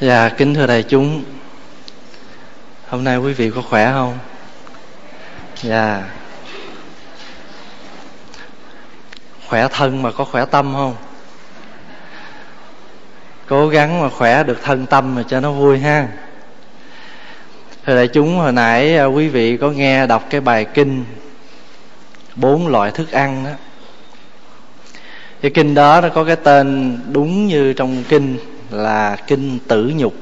Dạ kính thưa đại chúng Hôm nay quý vị có khỏe không? Dạ Khỏe thân mà có khỏe tâm không? Cố gắng mà khỏe được thân tâm mà cho nó vui ha Thưa đại chúng, hồi nãy à, quý vị có nghe đọc cái bài kinh Bốn loại thức ăn đó Cái kinh đó nó có cái tên đúng như trong kinh là kinh tử nhục.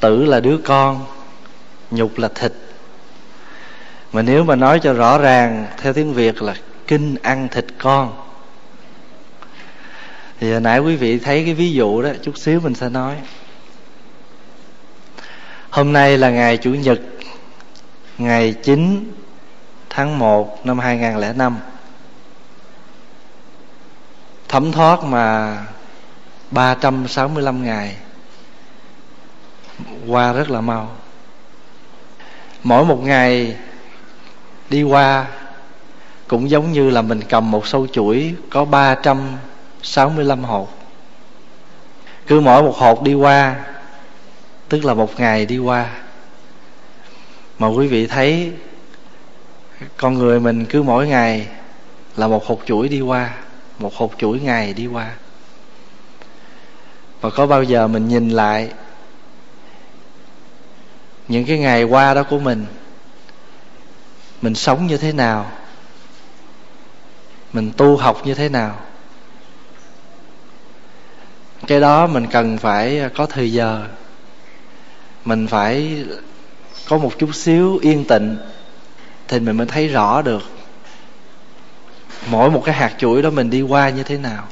Tử là đứa con, nhục là thịt. Mà nếu mà nói cho rõ ràng theo tiếng việt là kinh ăn thịt con. Thì hồi nãy quý vị thấy cái ví dụ đó, chút xíu mình sẽ nói. Hôm nay là ngày chủ nhật, ngày 9 tháng 1 năm 2005 thấm thoát mà 365 ngày. Qua rất là mau. Mỗi một ngày đi qua cũng giống như là mình cầm một sâu chuỗi có 365 hột. Cứ mỗi một hột đi qua, tức là một ngày đi qua, mà quý vị thấy con người mình cứ mỗi ngày là một hột chuỗi đi qua, một hột chuỗi ngày đi qua và có bao giờ mình nhìn lại những cái ngày qua đó của mình? Mình sống như thế nào? Mình tu học như thế nào? Cái đó mình cần phải à, có thời giờ. Mình phải có một chút xíu yên tịnh thì mình mới thấy rõ được mỗi một cái hạt chuỗi đó mình đi qua như thế nào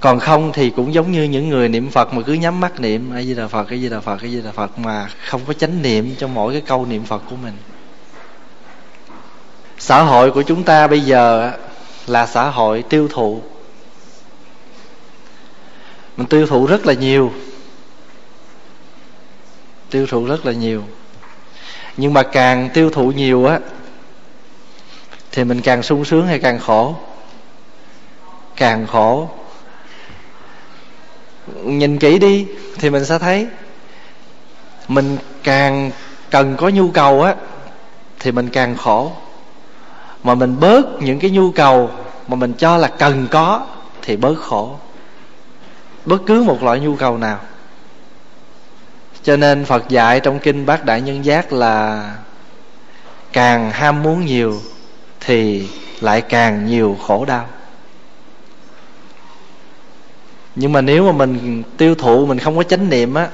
còn không thì cũng giống như những người niệm phật mà cứ nhắm mắt niệm, a di đà phật, a di đà phật, a di đà phật mà không có chánh niệm trong mỗi cái câu niệm phật của mình. Xã hội của chúng ta bây giờ là xã hội tiêu thụ. Mình tiêu thụ rất là nhiều. Tiêu thụ rất là nhiều. Nhưng mà càng tiêu thụ nhiều á, thì mình càng sung sướng hay càng khổ? Càng khổ nhìn kỹ đi thì mình sẽ thấy mình càng cần có nhu cầu á, thì mình càng khổ. Mà mình bớt những cái nhu cầu mà mình cho là cần có thì bớt khổ. Bất cứ một loại nhu cầu nào. Cho nên phật dạy trong kinh bát đại nhân giác là càng ham muốn nhiều thì lại càng nhiều khổ đau nhưng mà nếu mà mình tiêu thụ, mình không có chánh niệm á,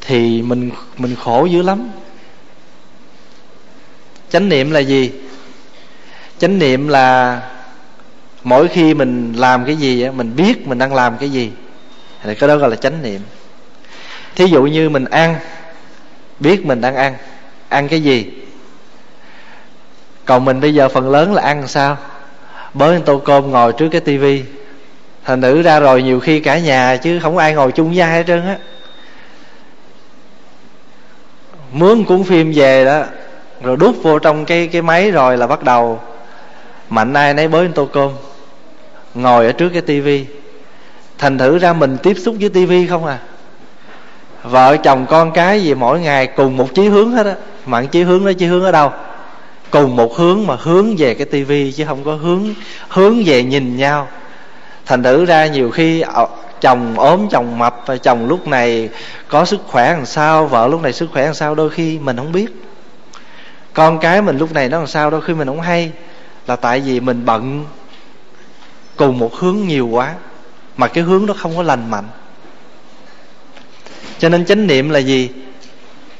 thì mình mình khổ dữ lắm. Chánh niệm là gì? Chánh niệm là mỗi khi mình làm cái gì á, mình biết mình đang làm cái gì, thì cái đó gọi là chánh niệm. Thí dụ như mình ăn, biết mình đang ăn ăn cái gì? Còn mình bây giờ phần lớn là ăn sao? Bới tô cơm ngồi trước cái tivi thành nữ ra rồi nhiều khi cả nhà chứ không có ai ngồi chung với ai hết trơn á. Mướn cuốn phim về đó, rồi đút vô trong cái cái máy rồi là bắt đầu. Mạnh ai nấy bới tô cơm, ngồi ở trước cái tivi. Thành thử ra mình tiếp xúc với tivi không à. Vợ chồng con cái gì mỗi ngày cùng một chí hướng hết á. Mà chí hướng đó, chí hướng ở đâu? Cùng một hướng mà hướng về cái tivi chứ không có hướng hướng về nhìn nhau thành thử ra nhiều khi ờ, chồng ốm, chồng mập và chồng lúc này có sức khỏe làm sao, vợ lúc này sức khỏe làm sao, đôi khi mình không biết. Con cái mình lúc này nó làm sao, đôi khi mình không hay, là tại vì mình bận cùng một hướng nhiều quá, mà cái hướng đó không có lành mạnh. Cho nên chánh niệm là gì?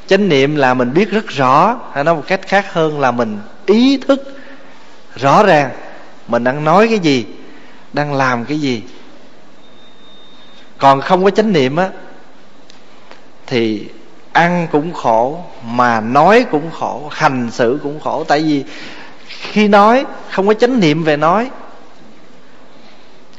Chánh niệm là mình biết rất rõ, hay nói một cách khác hơn là mình ý thức rõ ràng mình đang nói cái gì đang làm cái gì. Còn không có chánh niệm á, thì ăn cũng khổ, mà nói cũng khổ, hành xử cũng khổ. Tại vì khi nói, không có chánh niệm về nói.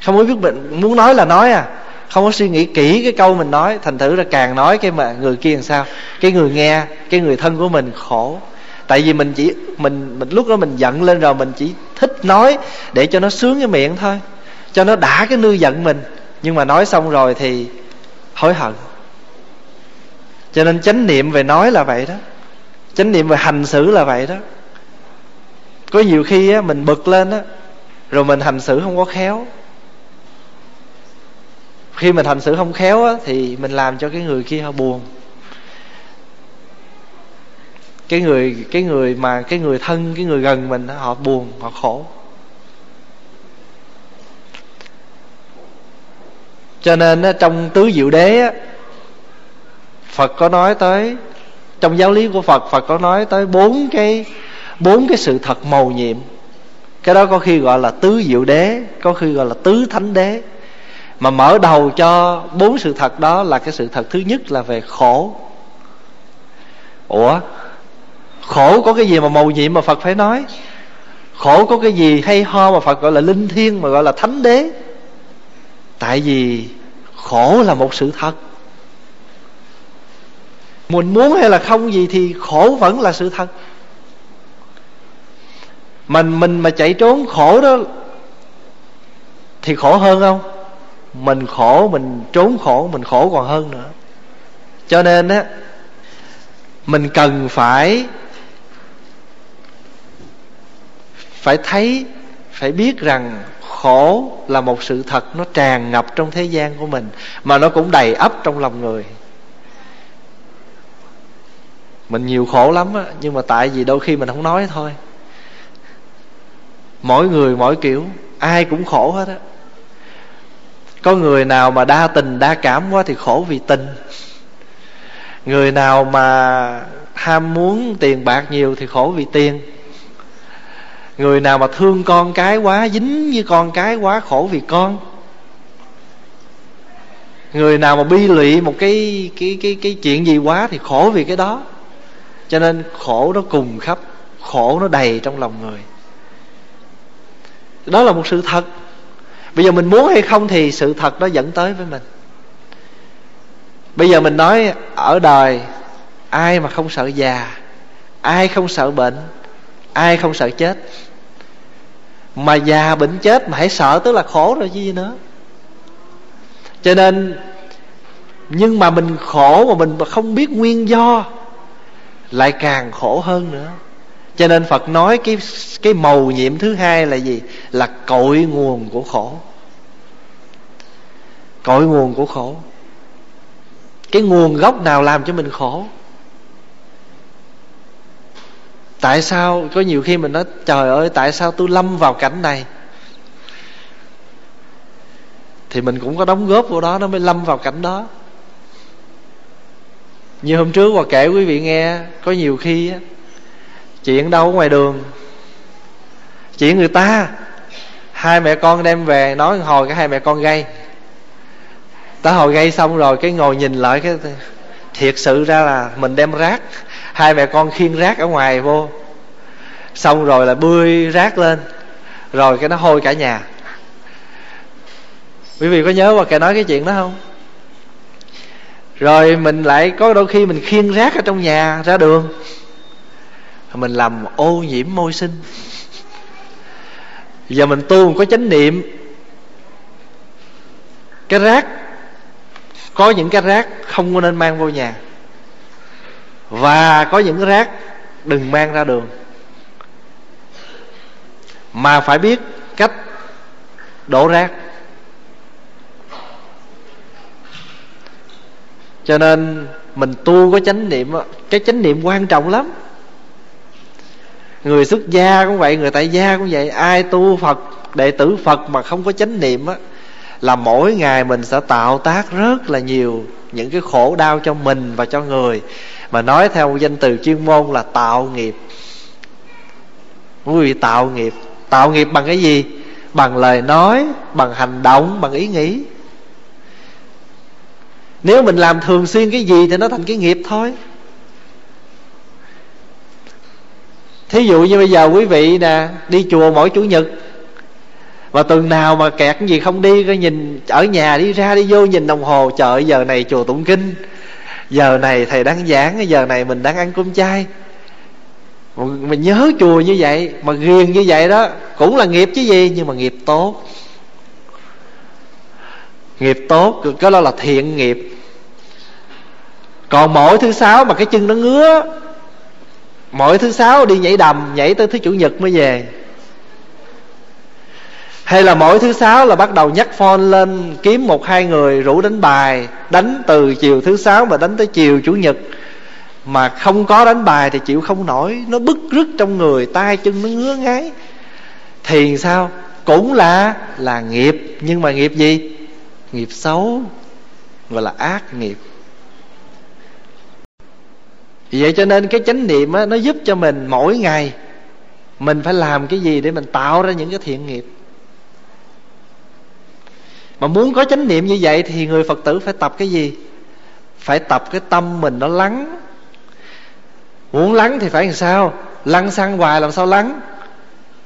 Không có biết mình muốn nói là nói à. Không có suy nghĩ kỹ cái câu mình nói, thành thử là càng nói cái mà người kia làm sao? Cái người nghe, cái người thân của mình khổ. Tại vì mình chỉ, mình mình lúc đó mình giận lên rồi mình chỉ thích nói để cho nó sướng cái miệng thôi cho nó đã cái nư giận mình. Nhưng mà nói xong rồi thì hối hận. Cho nên chánh niệm về nói là vậy đó. Chánh niệm về hành xử là vậy đó. Có nhiều khi á, mình bực lên á rồi mình hành xử không có khéo. Khi mình hành xử không khéo á, thì mình làm cho cái người kia họ buồn. Cái người cái người mà cái người thân cái người gần mình họ buồn họ khổ. Cho nên trong tứ diệu đế phật có nói tới, trong giáo lý của phật phật có nói tới bốn cái bốn cái sự thật màu nhiệm. Cái đó có khi gọi là tứ diệu đế, có khi gọi là tứ thánh đế. Mà mở đầu cho bốn sự thật đó là cái sự thật thứ nhất là về khổ. Ủa, khổ có cái gì mà màu nhiệm mà phật phải nói? Khổ có cái gì hay ho mà phật gọi là linh thiêng mà gọi là thánh đế? Tại vì khổ là một sự thật. Mình muốn hay là không gì thì khổ vẫn là sự thật. Mình mình mà chạy trốn khổ đó thì khổ hơn không? Mình khổ, mình trốn khổ, mình khổ còn hơn nữa. Cho nên á, mình cần phải phải thấy, phải biết rằng khổ là một sự thật nó tràn ngập trong thế gian của mình, mà nó cũng đầy ấp trong lòng người. Mình nhiều khổ lắm á, nhưng mà tại vì đôi khi mình không nói thôi. Mỗi người mỗi kiểu, ai cũng khổ hết á. Có người nào mà đa tình đa cảm quá thì khổ vì tình. Người nào mà ham muốn tiền bạc nhiều thì khổ vì tiền người nào mà thương con cái quá, dính với con cái quá khổ vì con. Người nào mà bi lụy một cái cái cái cái chuyện gì quá thì khổ vì cái đó. Cho nên khổ nó cùng khắp, khổ nó đầy trong lòng người. Đó là một sự thật. Bây giờ mình muốn hay không thì sự thật nó dẫn tới với mình. Bây giờ mình nói ở đời, ai mà không sợ già, ai không sợ bệnh, ai không sợ chết mà già bệnh chết mà hãy sợ tức là khổ rồi chứ gì nữa. Cho nên, nhưng mà mình khổ mà mình không biết nguyên do, lại càng khổ hơn nữa. Cho nên phật nói cái cái màu nhiệm thứ hai là gì? Là cội nguồn của khổ. Cội nguồn của khổ. Cái nguồn gốc nào làm cho mình khổ? Tại sao có nhiều khi mình nói, trời ơi, tại sao tôi lâm vào cảnh này? Thì mình cũng có đóng góp vào đó, nó mới lâm vào cảnh đó. Như hôm trước và kể quý vị nghe, có nhiều khi á, chuyện đâu ngoài đường, chuyện người ta, hai mẹ con đem về nói hồi, cái hai mẹ con gây. Tới hồi gây xong rồi, cái ngồi nhìn lại cái, thiệt sự ra là mình đem rác hai mẹ con khiêng rác ở ngoài vô. Xong rồi là bươi rác lên, rồi cái nó hôi cả nhà. Quý vị có nhớ bà kể nói cái chuyện đó không? Rồi mình lại có đôi khi mình khiêng rác ở trong nhà ra đường. Mình làm ô nhiễm môi sinh. Giờ mình tu có chánh niệm. Cái rác, có những cái rác không nên mang vô nhà và có những cái rác đừng mang ra đường. Mà phải biết cách đổ rác. Cho nên mình tu có chánh niệm, cái chánh niệm quan trọng lắm. Người xuất gia cũng vậy, người tại gia cũng vậy. Ai tu phật, đệ tử phật mà không có chánh niệm á, là mỗi ngày mình sẽ tạo tác rất là nhiều những cái khổ đau cho mình và cho người mà nói theo danh từ chuyên môn là tạo nghiệp. Quý vị tạo nghiệp. Tạo nghiệp bằng cái gì? Bằng lời nói, bằng hành động, bằng ý nghĩ. Nếu mình làm thường xuyên cái gì thì nó thành cái nghiệp thôi. Thí dụ như bây giờ quý vị nè, đi chùa mỗi chủ nhật và tuần nào mà kẹt cái gì không đi coi nhìn ở nhà đi ra đi vô nhìn đồng hồ chợ giờ này chùa tụng kinh giờ này thầy đang giảng, giờ này mình đang ăn cơm chay. Mình nhớ chùa như vậy, mà ghiền như vậy đó, cũng là nghiệp chứ gì, nhưng mà nghiệp tốt. Nghiệp tốt cái đó là thiện nghiệp. Còn mỗi thứ sáu mà cái chân nó ngứa, mỗi thứ sáu đi nhảy đầm, nhảy tới thứ chủ nhật mới về hay là mỗi thứ sáu là bắt đầu nhắc phone lên kiếm một hai người rủ đánh bài đánh từ chiều thứ sáu mà đánh tới chiều chủ nhật. Mà không có đánh bài thì chịu không nổi nó bức rứt trong người tay chân nó ngứa ngáy. Thì sao? Cũng là là nghiệp. Nhưng mà nghiệp gì? Nghiệp xấu gọi là ác nghiệp. Vậy cho nên cái chánh niệm á, nó giúp cho mình mỗi ngày mình phải làm cái gì để mình tạo ra những cái thiện nghiệp mà muốn có chánh niệm như vậy thì người phật tử phải tập cái gì? Phải tập cái tâm mình nó lắng. Muốn lắng thì phải làm sao? Lăn xăng hoài làm sao lắng?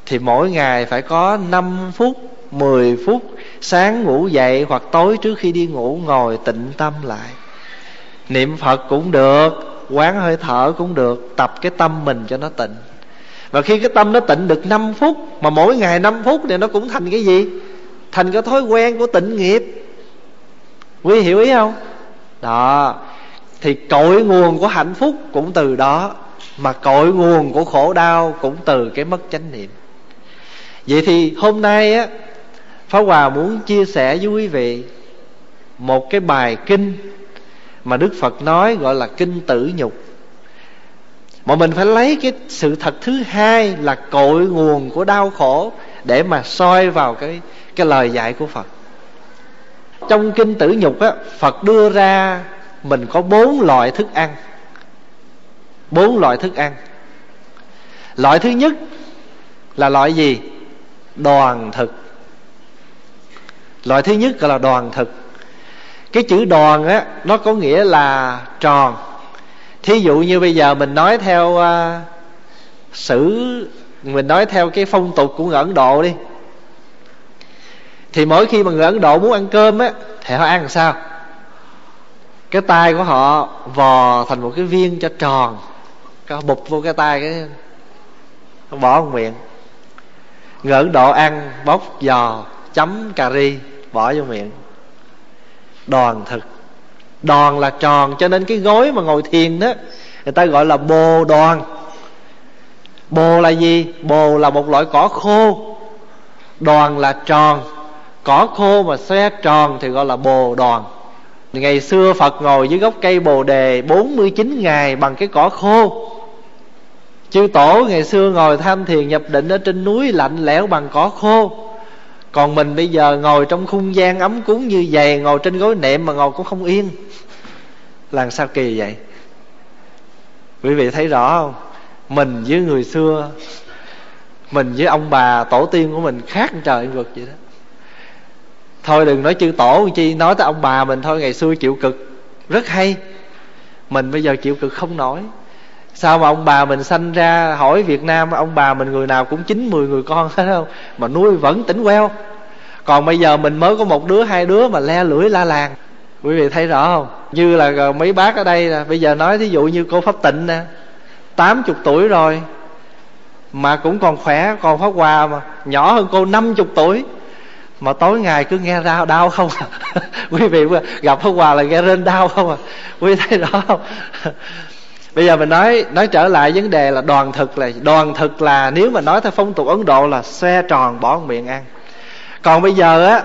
Thì mỗi ngày phải có 5 phút 10 phút sáng ngủ dậy hoặc tối trước khi đi ngủ ngồi tịnh tâm lại. Niệm phật cũng được, quán hơi thở cũng được, tập cái tâm mình cho nó tịnh. Và khi cái tâm nó tịnh được 5 phút, mà mỗi ngày 5 phút thì nó cũng thành cái gì? Thành cái thói quen của tịnh nghiệp. Quý hiểu ý không? Đó. Thì cội nguồn của hạnh phúc cũng từ đó, mà cội nguồn của khổ đau cũng từ cái mất chánh niệm. Vậy thì hôm nay á pháp hòa muốn chia sẻ với quý vị một cái bài kinh mà đức phật nói gọi là kinh tử nhục. Mà mình phải lấy cái sự thật thứ hai là cội nguồn của đau khổ để mà soi vào cái cái lời dạy của phật. Trong kinh tử nhục á phật đưa ra mình có bốn loại thức ăn. Bốn loại thức ăn. Loại thứ nhất là loại gì? Đoàn thực. Loại thứ nhất gọi là đoàn thực. Cái chữ đoàn á nó có nghĩa là tròn. Thí dụ như bây giờ mình nói theo uh, sử mình nói theo cái phong tục của người ấn độ đi thì mỗi khi mà người ấn độ muốn ăn cơm á, thì họ ăn làm sao? Cái tay của họ vò thành một cái viên cho tròn. Có bụp vô cái tay cái bỏ vào miệng. Người ấn độ ăn bóc giò, chấm cà ri, bỏ vô miệng. Đoàn thực. Đoàn là tròn, cho nên cái gối mà ngồi thiền đó, người ta gọi là bồ đoàn. Bồ là gì? Bồ là một loại cỏ khô. Đoàn là tròn cỏ khô mà xoe tròn thì gọi là bồ đoàn ngày xưa phật ngồi dưới gốc cây bồ đề 49 ngày bằng cái cỏ khô. Chư tổ ngày xưa ngồi tham thiền nhập định ở trên núi lạnh lẽo bằng cỏ khô. Còn mình bây giờ ngồi trong không gian ấm cúng như vậy, ngồi trên gối nệm mà ngồi cũng không yên. Làm sao kỳ vậy? Quý vị thấy rõ không? Mình với người xưa, mình với ông bà tổ tiên của mình khác trời vực vậy đó thôi đừng nói chư tổ, chi nói tới ông bà mình thôi, ngày xưa chịu cực. Rất hay. Mình bây giờ chịu cực không nổi. Sao mà ông bà mình sanh ra hỏi việt nam, ông bà mình người nào cũng chín, mười người con hết không? Mà nuôi vẫn tỉnh queo. Còn bây giờ mình mới có một đứa, hai đứa mà le lưỡi, la làng. Quý vị thấy rõ không? Như là mấy bác ở đây nè, bây giờ nói thí dụ như cô pháp tịnh nè, tám chục tuổi rồi, mà cũng còn khỏe, còn pháp hòa mà, nhỏ hơn cô năm chục tuổi mà tối ngày cứ nghe đau đau không à? Quý vị gặp hôm hòa là nghe rên đau không à? Quý vị thấy rõ không? Bây giờ mình nói nói trở lại vấn đề là đoàn thực là đoàn thực là nếu mà nói theo phong tục ấn độ là xe tròn bỏ miệng ăn. Còn bây giờ á,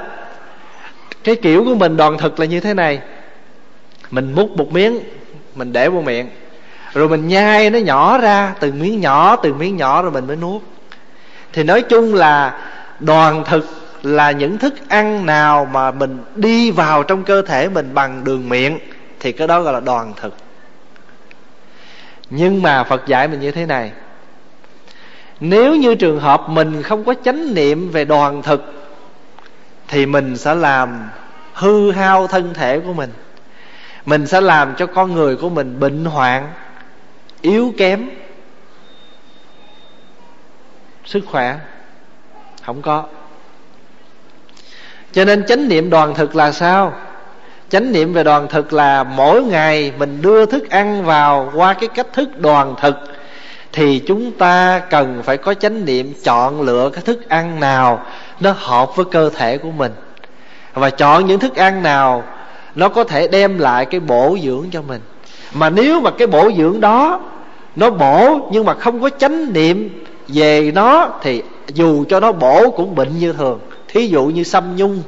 cái kiểu của mình đoàn thực là như thế này. Mình múc một miếng, mình để vô miệng. Rồi mình nhai nó nhỏ ra từng miếng nhỏ từng miếng nhỏ rồi mình mới nuốt. Thì nói chung là đoàn thực là những thức ăn nào mà mình đi vào trong cơ thể mình bằng đường miệng, thì cái đó gọi là đoàn thực. Nhưng mà phật dạy mình như thế này, nếu như trường hợp mình không có chánh niệm về đoàn thực, thì mình sẽ làm hư hao thân thể của mình. Mình sẽ làm cho con người của mình bệnh hoạn, yếu kém. Sức khỏe không có cho nên chánh niệm đoàn thực là sao? Chánh niệm về đoàn thực là mỗi ngày mình đưa thức ăn vào qua cái cách thức đoàn thực, thì chúng ta cần phải có chánh niệm chọn lựa cái thức ăn nào nó hợp với cơ thể của mình. Và chọn những thức ăn nào nó có thể đem lại cái bổ dưỡng cho mình. Mà nếu mà cái bổ dưỡng đó nó bổ nhưng mà không có chánh niệm về nó, thì dù cho nó bổ cũng bệnh như thường thí dụ như xăm nhung.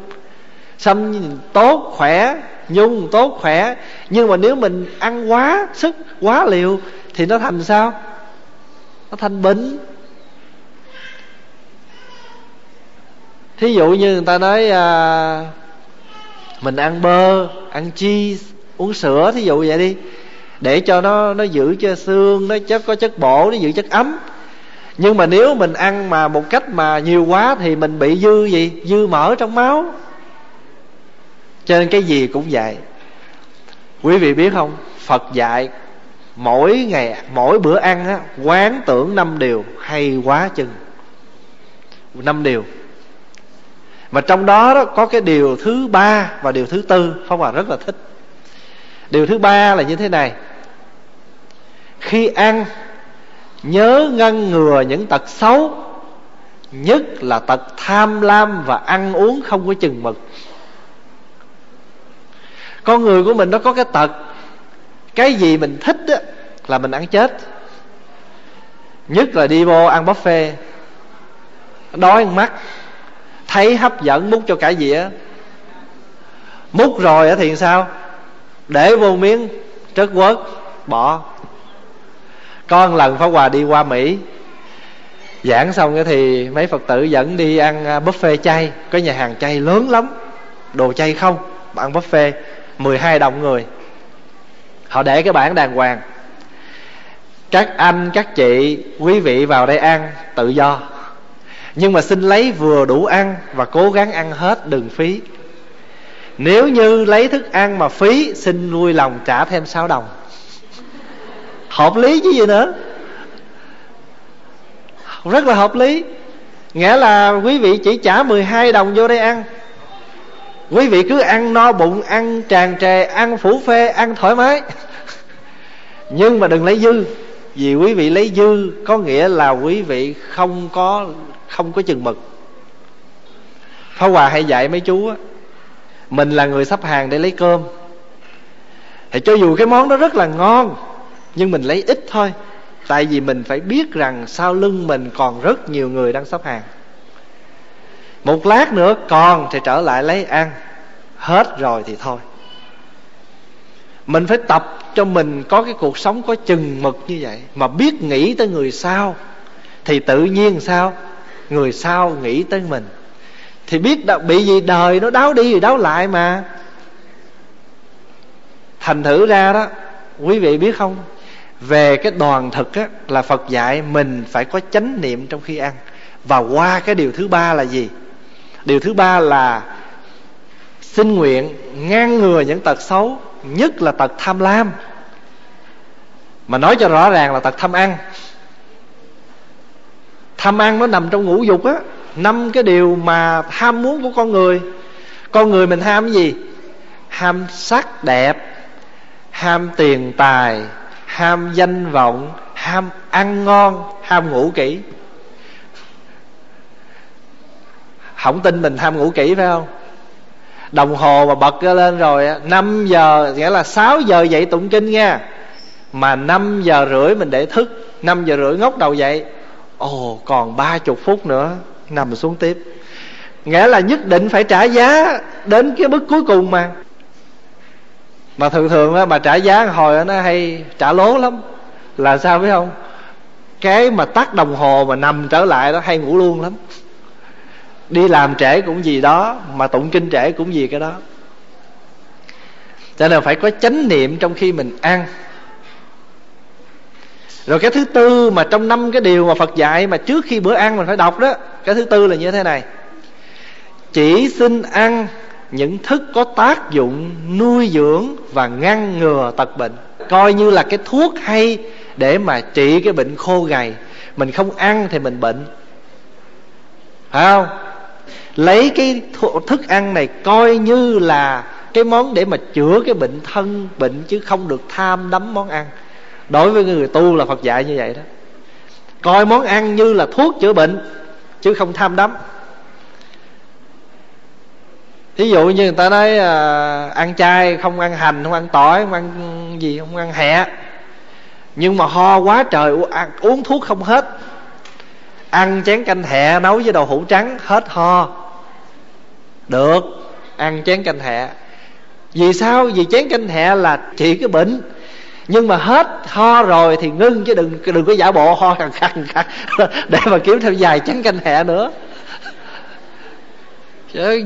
Xăm tốt khỏe nhung tốt khỏe. Nhưng mà nếu mình ăn quá sức quá liều thì nó thành sao? Nó thành bệnh. Thí dụ như người ta nói à, mình ăn bơ ăn cheese uống sữa thí dụ vậy đi. Để cho nó nó giữ cho xương nó chất có chất bổ nó giữ chất ấm nhưng mà nếu mình ăn mà một cách mà nhiều quá thì mình bị dư gì? Dư mỡ trong máu. Cho nên cái gì cũng vậy. Quý vị biết không? Phật dạy mỗi ngày mỗi bữa ăn á quán tưởng năm điều hay quá chừng. Năm điều. Mà trong đó, đó có cái điều thứ ba và điều thứ tư. Phong hòa à, rất là thích. Điều thứ ba là như thế này. Khi ăn nhớ ngăn ngừa những tật xấu nhất là tật tham lam và ăn uống không có chừng mực. Con người của mình nó có cái tật cái gì mình thích á, là mình ăn chết. Nhất là đi vô ăn buffet đói ăn mắt thấy hấp dẫn múc cho cả dĩa. Múc rồi thì sao? Để vô miếng trớt quớt bỏ con lần pháp hòa đi qua mỹ. Giảng xong cái thì mấy phật tử dẫn đi ăn à, buffet chay. Có nhà hàng chay lớn lắm. Đồ chay không ăn buffet. 12 đồng người. Họ để cái bảng đàng hoàng. Các anh, các chị, quý vị vào đây ăn, tự do. Nhưng mà xin lấy vừa đủ ăn và cố gắng ăn hết, đừng phí. Nếu như lấy thức ăn mà phí, xin vui lòng trả thêm 6 đồng hợp lý chứ gì nữa? Rất là hợp lý. Nghĩa là quý vị chỉ trả 12 đồng vô đây ăn. Quý vị cứ ăn no bụng, ăn tràn trề, ăn phủ phê, ăn thoải mái. Nhưng mà đừng lấy dư. Vì quý vị lấy dư có nghĩa là quý vị không có không có chừng mực. Phá Hòa hay dạy mấy chú á, Mình là người sắp hàng để lấy cơm. Thì cho dù cái món đó rất là ngon nhưng mình lấy ít thôi. Tại vì mình phải biết rằng Sau lưng mình còn rất nhiều người đang sắp hàng. Một lát nữa còn thì trở lại lấy ăn. Hết rồi thì thôi. Mình phải tập cho mình có cái cuộc sống có chừng mực như vậy. Mà biết nghĩ tới người sau, Thì tự nhiên sao? Người sau nghĩ tới mình. Thì biết đã bị gì đời nó đáo đi rồi đáo lại mà. Thành thử ra đó, quý vị biết không? Về cái đoàn thực á, là phật dạy mình phải có chánh niệm trong khi ăn. Và qua cái điều thứ ba là gì? Điều thứ ba là xin nguyện ngăn ngừa những tật xấu nhất là tật tham lam. Mà nói cho rõ ràng là tật tham ăn. Tham ăn nó nằm trong ngũ dục á. Năm cái điều mà ham muốn của con người. Con người mình ham cái gì? Ham sắc đẹp ham tiền tài ham danh vọng, ham ăn ngon, ham ngủ kỹ. Không tin mình ham ngủ kỹ, phải không? Đồng hồ mà bật lên rồi năm giờ, nghĩa là 6 giờ dậy tụng kinh nha. Mà 5 giờ rưỡi mình để thức 5 giờ rưỡi ngóc đầu dậy. Ồ, còn ba chục phút nữa, nằm xuống tiếp. Nghĩa là nhất định phải trả giá đến cái bước cuối cùng mà mà thường thường á, mà trả giá hồi nó hay trả lố lắm. Là sao biết không? Cái mà tắt đồng hồ mà nằm trở lại đó, hay ngủ luôn lắm. Đi làm trễ cũng gì đó, mà tụng kinh trễ cũng gì cái đó. Cho nên phải có chánh niệm trong khi mình ăn. Rồi cái thứ tư mà trong năm cái điều mà phật dạy mà trước khi bữa ăn mình phải đọc đó, cái thứ tư là như thế này. Chỉ xin ăn những thức có tác dụng nuôi dưỡng và ngăn ngừa tật bệnh. Coi như là cái thuốc hay để mà trị cái bệnh khô gầy. Mình không ăn thì mình bệnh. Phải không? Lấy cái thức ăn này coi như là cái món để mà chữa cái bệnh thân bệnh chứ không được tham đắm món ăn. Đối với người tu là phật dạy như vậy đó. Coi món ăn như là thuốc chữa bệnh chứ không tham đắm thí dụ như người ta nói à, ăn chay không ăn hành không ăn tỏi không ăn gì không ăn hẹ nhưng mà ho quá trời uống thuốc không hết. Ăn chén canh hẹ nấu với đậu hũ trắng hết ho. Được ăn chén canh hẹ vì sao? Vì chén canh hẹ là trị cái bệnh. Nhưng mà hết ho rồi thì ngưng chứ đừng đừng có giả bộ ho khăn khăn để mà kiếm thêm vài chén canh hẹ nữa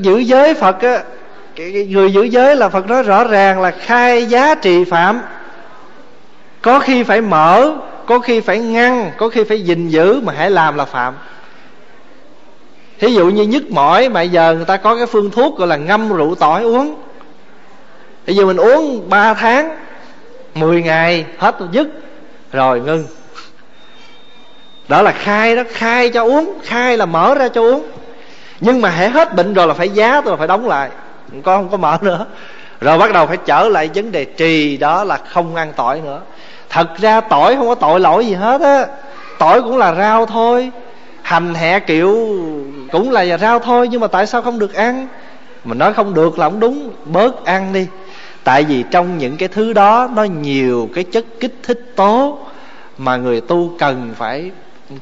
giữ giới phật á người giữ giới là phật nói rõ ràng là khai giá trị phạm. Có khi phải mở, có khi phải ngăn, có khi phải gìn giữ mà hãy làm là phạm. Thí dụ như nhức mỏi mà giờ người ta có cái phương thuốc gọi là ngâm rượu tỏi uống. Bây giờ mình uống 3 tháng 10 ngày, hết dứt. Rồi ngưng. Đó là khai đó, khai cho uống, khai là mở ra cho uống nhưng mà hãy hết bệnh rồi là phải giá tôi là phải đóng lại. Con không có mở nữa. Rồi bắt đầu phải trở lại vấn đề trì, đó là không ăn tỏi nữa. Thật ra tỏi không có tội lỗi gì hết á. Tỏi cũng là rau thôi. Hành hẹ kiểu cũng là rau thôi, nhưng mà tại sao không được ăn? Mình nói không được là không đúng. Bớt ăn đi. Tại vì trong những cái thứ đó, nó nhiều cái chất kích thích tố mà người tu cần phải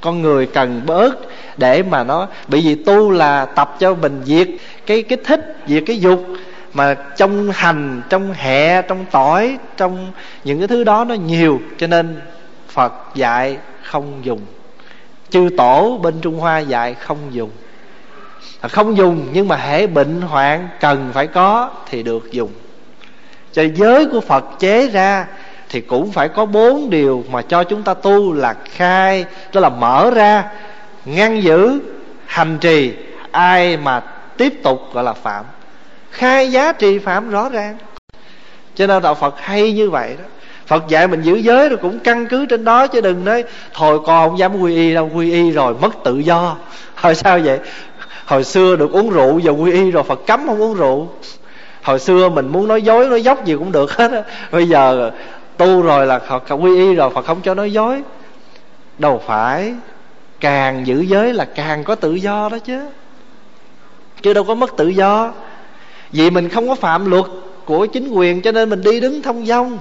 con người cần bớt để mà nó bởi vì tu là tập cho mình diệt cái cái thích, diệt cái dục. Mà trong hành, trong hẹ trong tỏi, trong những cái thứ đó nó nhiều, cho nên phật dạy không dùng. Chư tổ bên trung hoa dạy không dùng. À, không dùng, nhưng mà hễ bệnh hoạn cần phải có thì được dùng. Cho giới của phật chế ra thì cũng phải có bốn điều mà cho chúng ta tu là khai đó là mở ra, ngăn giữ, hành trì, ai mà tiếp tục, gọi là phạm. Khai giá trị phạm rõ ràng. Cho nên đạo phật hay như vậy đó. Phật dạy mình giữ giới rồi cũng căn cứ trên đó, chứ đừng nói, thôi con không dám quy y đâu, quy y rồi mất tự do. Hồi sao vậy? Hồi xưa được uống rượu giờ quy y rồi phật cấm không uống rượu. Hồi xưa mình muốn nói dối, nói dốc gì cũng được hết bây giờ tu rồi là phật quy y rồi, phật không cho nói dối. Đâu phải càng giữ giới là càng có tự do đó chứ. Chứ đâu có mất tự do. Vì mình không có phạm luật của chính quyền cho nên mình đi đứng thông dong.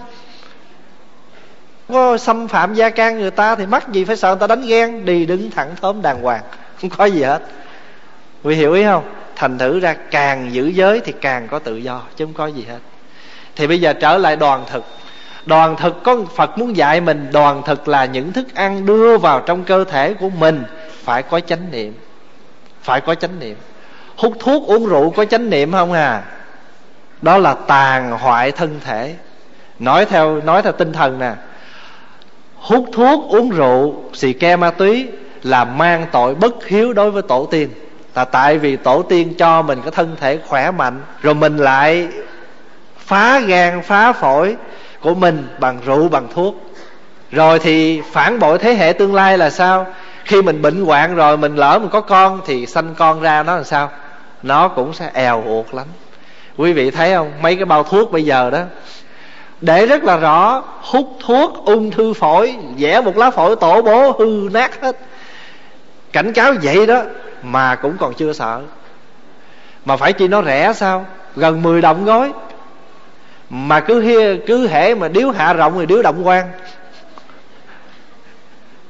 Có xâm phạm gia can người ta thì mắc gì phải sợ người ta đánh ghen, đi đứng thẳng thớm đàng hoàng. Không có gì hết. Quý hiểu ý không? Thành thử ra càng giữ giới thì càng có tự do, chứ không có gì hết. Thì bây giờ trở lại đoàn thực đoàn thực có phật muốn dạy mình, đoàn thực là những thức ăn đưa vào trong cơ thể của mình. Phải có chánh niệm. Phải có chánh niệm. Hút thuốc uống rượu có chánh niệm không à? Đó là tàn hoại thân thể. Nói theo nói theo tinh thần nè. Hút thuốc uống rượu, xì ke ma túy là mang tội bất hiếu đối với tổ tiên. Là tại vì tổ tiên cho mình cái thân thể khỏe mạnh, rồi mình lại phá gan, phá phổi của mình bằng rượu, bằng thuốc. Rồi thì phản bội thế hệ tương lai là sao? Khi mình bệnh hoạn rồi, mình lỡ mình có con thì sanh con ra nó làm sao? Nó cũng sẽ èo uột lắm. Quý vị thấy không? Mấy cái bao thuốc bây giờ đó. Để rất là rõ, hút thuốc, ung thư phổi, vẽ một lá phổi tổ bố, hư nát hết. Cảnh cáo vậy đó, mà cũng còn chưa sợ. Mà phải chi nó rẻ sao? Gần 10 đồng gói mà cứ hia cứ hễ mà điếu hạ rộng thì điếu động quan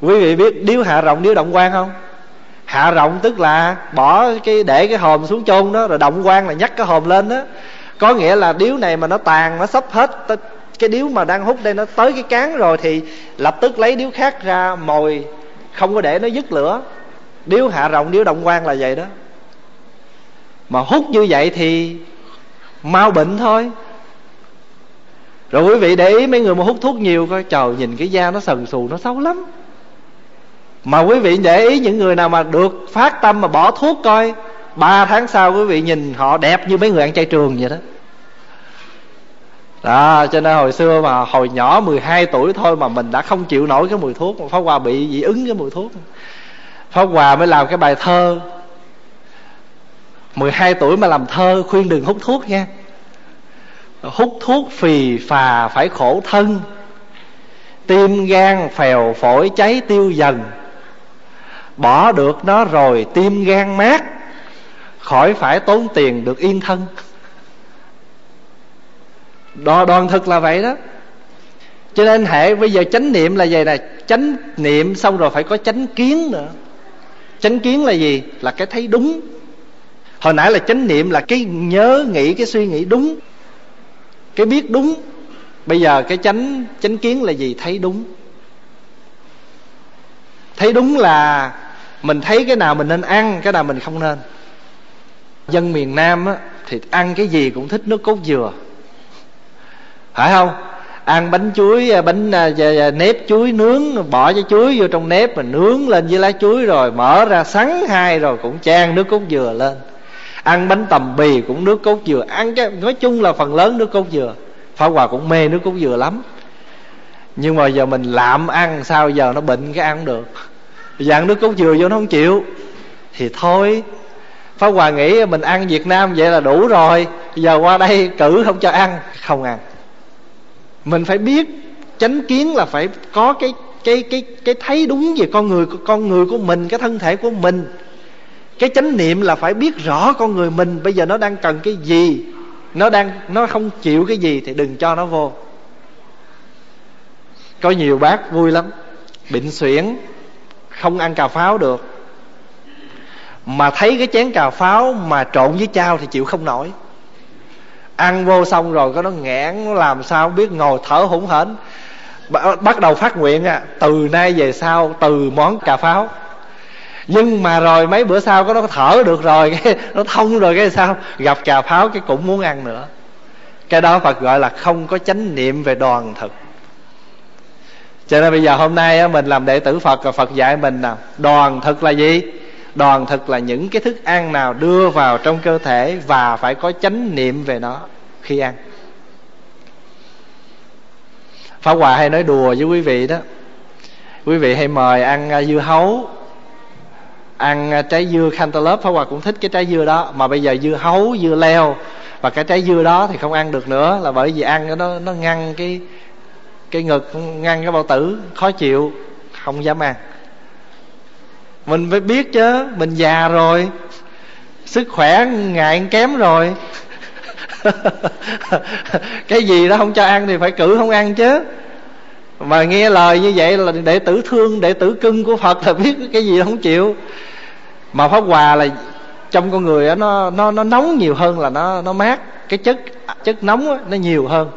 quý vị biết điếu hạ rộng, điếu động quan không? Hạ rộng tức là bỏ cái, để cái hòm xuống chôn đó, rồi động quan là nhắc cái hòm lên đó. Có nghĩa là điếu này mà nó tàn, nó sắp hết cái điếu mà đang hút đây nó tới cái cán rồi thì lập tức lấy điếu khác ra mồi, không có để nó dứt lửa. Điếu hạ rộng, điếu động quan là vậy đó. Mà hút như vậy thì mau bệnh thôi rồi quý vị để ý mấy người mà hút thuốc nhiều coi, trời, nhìn cái da nó sần sù, nó xấu lắm. Mà quý vị để ý những người nào mà được phát tâm mà bỏ thuốc coi, ba tháng sau quý vị nhìn họ đẹp như mấy người ăn chay trường vậy đó. Đó, cho nên hồi xưa mà, hồi nhỏ 12 tuổi thôi mà mình đã không chịu nổi cái mùi thuốc, mà Pháp Hòa bị dị ứng cái mùi thuốc. Pháp Hòa mới làm cái bài thơ. 12 tuổi mà làm thơ khuyên đừng hút thuốc nha. Hút thuốc phì phà phải khổ thân. Tim gan phèo phổi cháy tiêu dần. Bỏ được nó rồi, tim gan mát. Khỏi phải tốn tiền được yên thân. Đo đoàn thực là vậy đó. Cho nên hệ bây giờ chánh niệm là gì nè. Chánh niệm xong rồi phải có chánh kiến nữa. Chánh kiến là gì? Là cái thấy đúng. Hồi nãy là chánh niệm là cái nhớ nghĩ, cái suy nghĩ đúng cái biết đúng. Bây giờ cái chánh chánh kiến là gì? Thấy đúng. Thấy đúng là mình thấy cái nào mình nên ăn cái nào mình không nên. Dân miền nam á, thì ăn cái gì cũng thích nước cốt dừa. Phải không? Ăn bánh chuối à, bánh à, à, nếp chuối nướng bỏ cái chuối vô trong nếp mà nướng lên với lá chuối rồi mở ra sắn hai rồi cũng chan nước cốt dừa lên ăn bánh tầm bì cũng nước cốt dừa. Ăn cái nói chung là phần lớn nước cốt dừa. Phá hòa cũng mê nước cốt dừa lắm. Nhưng mà giờ mình lạm ăn, sao giờ nó bệnh cái ăn được? Giờ ăn nước cốt dừa vô nó không chịu. Thì thôi phá hòa nghĩ mình ăn việt nam vậy là đủ rồi. Giờ qua đây cử không cho ăn, không ăn. Mình phải biết, chánh kiến là phải có cái cái cái cái thấy đúng về con người con người của mình, cái thân thể của mình cái chánh niệm là phải biết rõ con người mình. Bây giờ nó đang cần cái gì? Nó đang, nó không chịu cái gì thì đừng cho nó vô. Có nhiều bác vui lắm. Bệnh xuyển, không ăn cà pháo được. Mà thấy cái chén cà pháo mà trộn với chao thì chịu không nổi. Ăn vô xong rồi, có nó nghẽn, nó làm sao biết ngồi thở hổn hển. Bắt đầu phát nguyện à từ nay về sau, từ món cà pháo nhưng mà rồi mấy bữa sau có nó thở được rồi, cái nó thông rồi, cái sao? Gặp cà pháo cái cũng muốn ăn nữa. Cái đó phật gọi là không có chánh niệm về đoàn thực. Cho nên bây giờ hôm nay mình làm đệ tử phật và phật dạy mình nào đoàn thực là gì? Đoàn thực là những cái thức ăn nào đưa vào trong cơ thể và phải có chánh niệm về nó khi ăn. Pháp Hòa hay nói đùa với quý vị đó. Quý vị hay mời ăn à, dưa hấu Ăn à, trái dưa cantaloupe Pháp Hòa cũng thích cái trái dưa đó. Mà bây giờ dưa hấu, dưa leo. Và cái trái dưa đó thì không ăn được nữa Là bởi vì ăn nó nó ngăn cái cái ngực ngăn cái bao tử khó chịu không dám ăn. Mình phải biết chứ mình già rồi sức khỏe ngại kém rồi. Cái gì đó không cho ăn thì phải cử không ăn chứ mà nghe lời như vậy là đệ tử thương đệ tử cưng của phật là biết cái gì không chịu. Mà pháp hòa là trong con người đó, nó nó nó nóng nhiều hơn là nó nó mát. Cái chất chất nóng đó, nó nhiều hơn.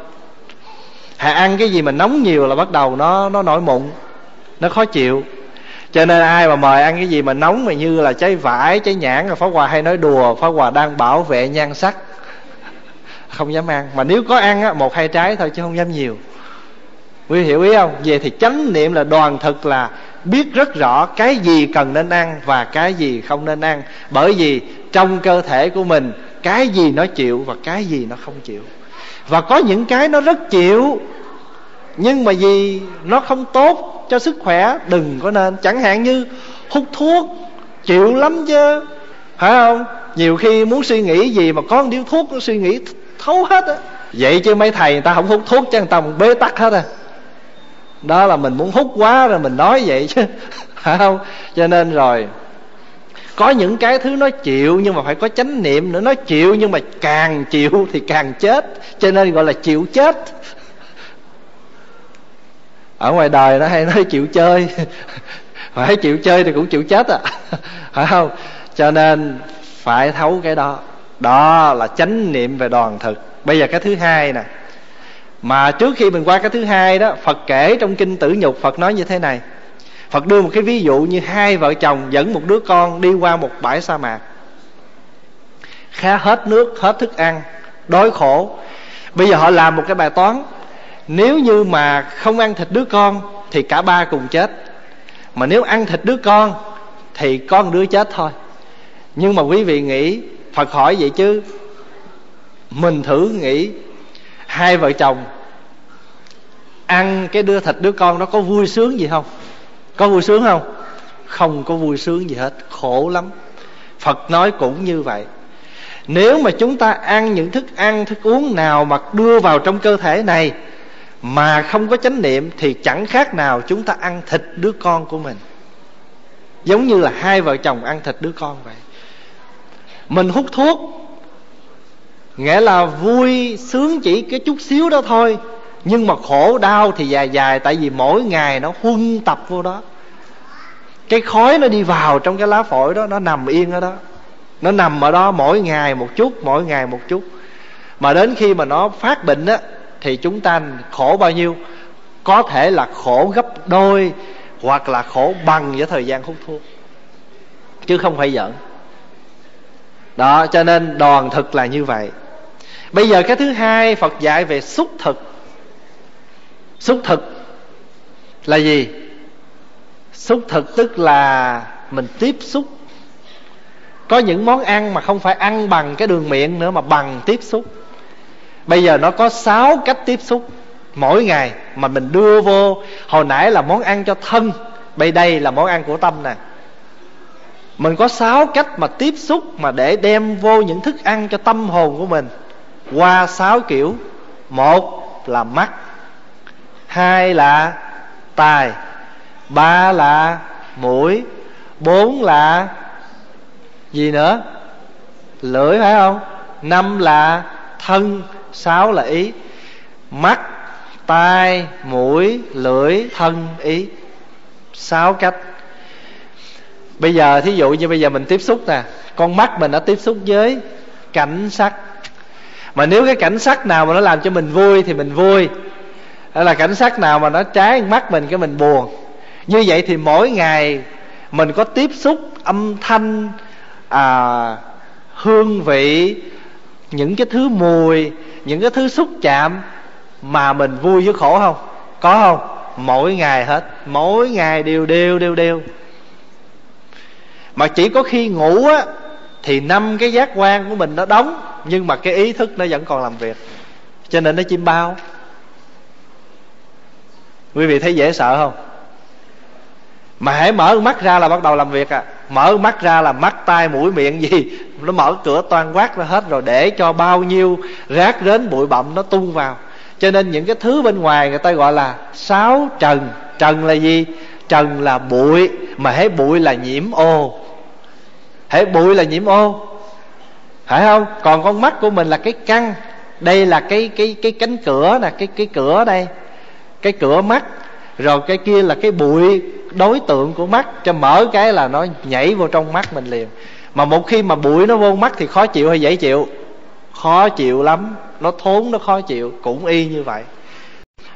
Hà ăn cái gì mà nóng nhiều là bắt đầu nó nó nổi mụn nó khó chịu. Cho nên ai mà mời ăn cái gì mà nóng mà như là trái vải trái nhãn là phá hòa hay nói đùa phá hòa đang bảo vệ nhan sắc. Không dám ăn. Mà nếu có ăn á một hai trái thôi chứ không dám nhiều quý hiểu ý không? Về thì chánh niệm là đoàn thực là biết rất rõ cái gì cần nên ăn và cái gì không nên ăn. Bởi vì trong cơ thể của mình, cái gì nó chịu và cái gì nó không chịu. Và có những cái nó rất chịu, nhưng mà vì nó không tốt cho sức khỏe, đừng có nên. Chẳng hạn như hút thuốc, chịu lắm chứ. Phải không? Nhiều khi muốn suy nghĩ gì mà có một điếu thuốc nó suy nghĩ thấu hết á. Vậy chứ mấy thầy người ta không hút thuốc chứ, người ta bế tắc hết à đó là mình muốn hút quá rồi mình nói vậy chứ. Phải không? Cho nên rồi, có những cái thứ nó chịu nhưng mà phải có chánh niệm nữa. Nó chịu nhưng mà càng chịu thì càng chết. Cho nên gọi là chịu chết. Ở ngoài đời nó hay nói chịu chơi. Phải chịu chơi thì cũng chịu chết à. Phải không? Cho nên phải thấu cái đó. Đó là chánh niệm về đoàn thực. Bây giờ cái thứ hai nè mà trước khi mình qua cái thứ hai đó, phật kể trong kinh tử nhục, phật nói như thế này. Phật đưa một cái ví dụ như hai vợ chồng dẫn một đứa con đi qua một bãi sa mạc. Khá hết nước, hết thức ăn, đói khổ. Bây giờ họ làm một cái bài toán. Nếu như mà không ăn thịt đứa con, thì cả ba cùng chết. Mà nếu ăn thịt đứa con, thì con đứa chết thôi. Nhưng mà quý vị nghĩ, phật hỏi vậy chứ? Mình thử nghĩ hai vợ chồng ăn cái đưa thịt đứa con nó có vui sướng gì không? Có vui sướng không? Không có vui sướng gì hết, khổ lắm. Phật nói cũng như vậy. Nếu mà chúng ta ăn những thức ăn, thức uống nào mà đưa vào trong cơ thể này mà không có chánh niệm thì chẳng khác nào chúng ta ăn thịt đứa con của mình. Giống như là hai vợ chồng ăn thịt đứa con vậy. Mình hút thuốc nghĩa là vui, sướng chỉ cái chút xíu đó thôi. Nhưng mà khổ, đau thì dài dài, tại vì mỗi ngày nó huân tập vô đó. Cái khói nó đi vào trong cái lá phổi đó, nó nằm yên ở đó. Nó nằm ở đó mỗi ngày một chút, mỗi ngày một chút. Mà đến khi mà nó phát bệnh á, thì chúng ta khổ bao nhiêu? Có thể là khổ gấp đôi, hoặc là khổ bằng với thời gian hút thuốc. Chứ không phải giỡn. Đó, cho nên đoàn thực là như vậy bây giờ cái thứ hai phật dạy về xúc thực. Xúc thực là gì? Xúc thực tức là mình tiếp xúc. Có những món ăn mà không phải ăn bằng cái đường miệng nữa mà bằng tiếp xúc. Bây giờ nó có sáu cách tiếp xúc. Mỗi ngày mà mình đưa vô, hồi nãy là món ăn cho thân, bây đây là món ăn của tâm nè. Mình có sáu cách mà tiếp xúc mà để đem vô những thức ăn cho tâm hồn của mình qua sáu kiểu. Một là mắt. Hai là tài ba là mũi. Bốn là gì nữa? Lưỡi phải không? Năm là thân. Sáu là ý. Mắt, tai, mũi, lưỡi, thân, ý. Sáu cách. Bây giờ thí dụ như bây giờ mình tiếp xúc nè. Con mắt mình đã tiếp xúc với cảnh sắc mà nếu cái cảnh sắc nào mà nó làm cho mình vui thì mình vui. Hay là cảnh sắc nào mà nó trái mắt mình cái mình buồn. Như vậy thì mỗi ngày mình có tiếp xúc âm thanh à, hương vị những cái thứ mùi những cái thứ xúc chạm mà mình vui với khổ không? Có không? Mỗi ngày hết. Mỗi ngày đều đều đều đều. Mà chỉ có khi ngủ á thì năm cái giác quan của mình nó đóng, nhưng mà cái ý thức nó vẫn còn làm việc. Cho nên nó chim bao. Quý vị thấy dễ sợ không? Mà hãy mở mắt ra là bắt đầu làm việc à. Mở mắt ra là mắt, tai, mũi, miệng gì, nó mở cửa toàn quát ra hết rồi. Để cho bao nhiêu rác rến bụi bặm nó tung vào. Cho nên những cái thứ bên ngoài người ta gọi là sáu trần. Trần là gì? Trần là bụi. Mà hãy bụi là nhiễm ô hệ bụi là nhiễm ô. Phải không? Còn con mắt của mình là cái căn đây là cái cái cái cánh cửa nè, cái cái cửa đây. Cái cửa mắt. Rồi cái kia là cái bụi đối tượng của mắt. Cho mở cái là nó nhảy vô trong mắt mình liền. Mà một khi mà bụi nó vô mắt thì khó chịu hay dễ chịu? Khó chịu lắm. Nó thốn, nó khó chịu. Cũng y như vậy.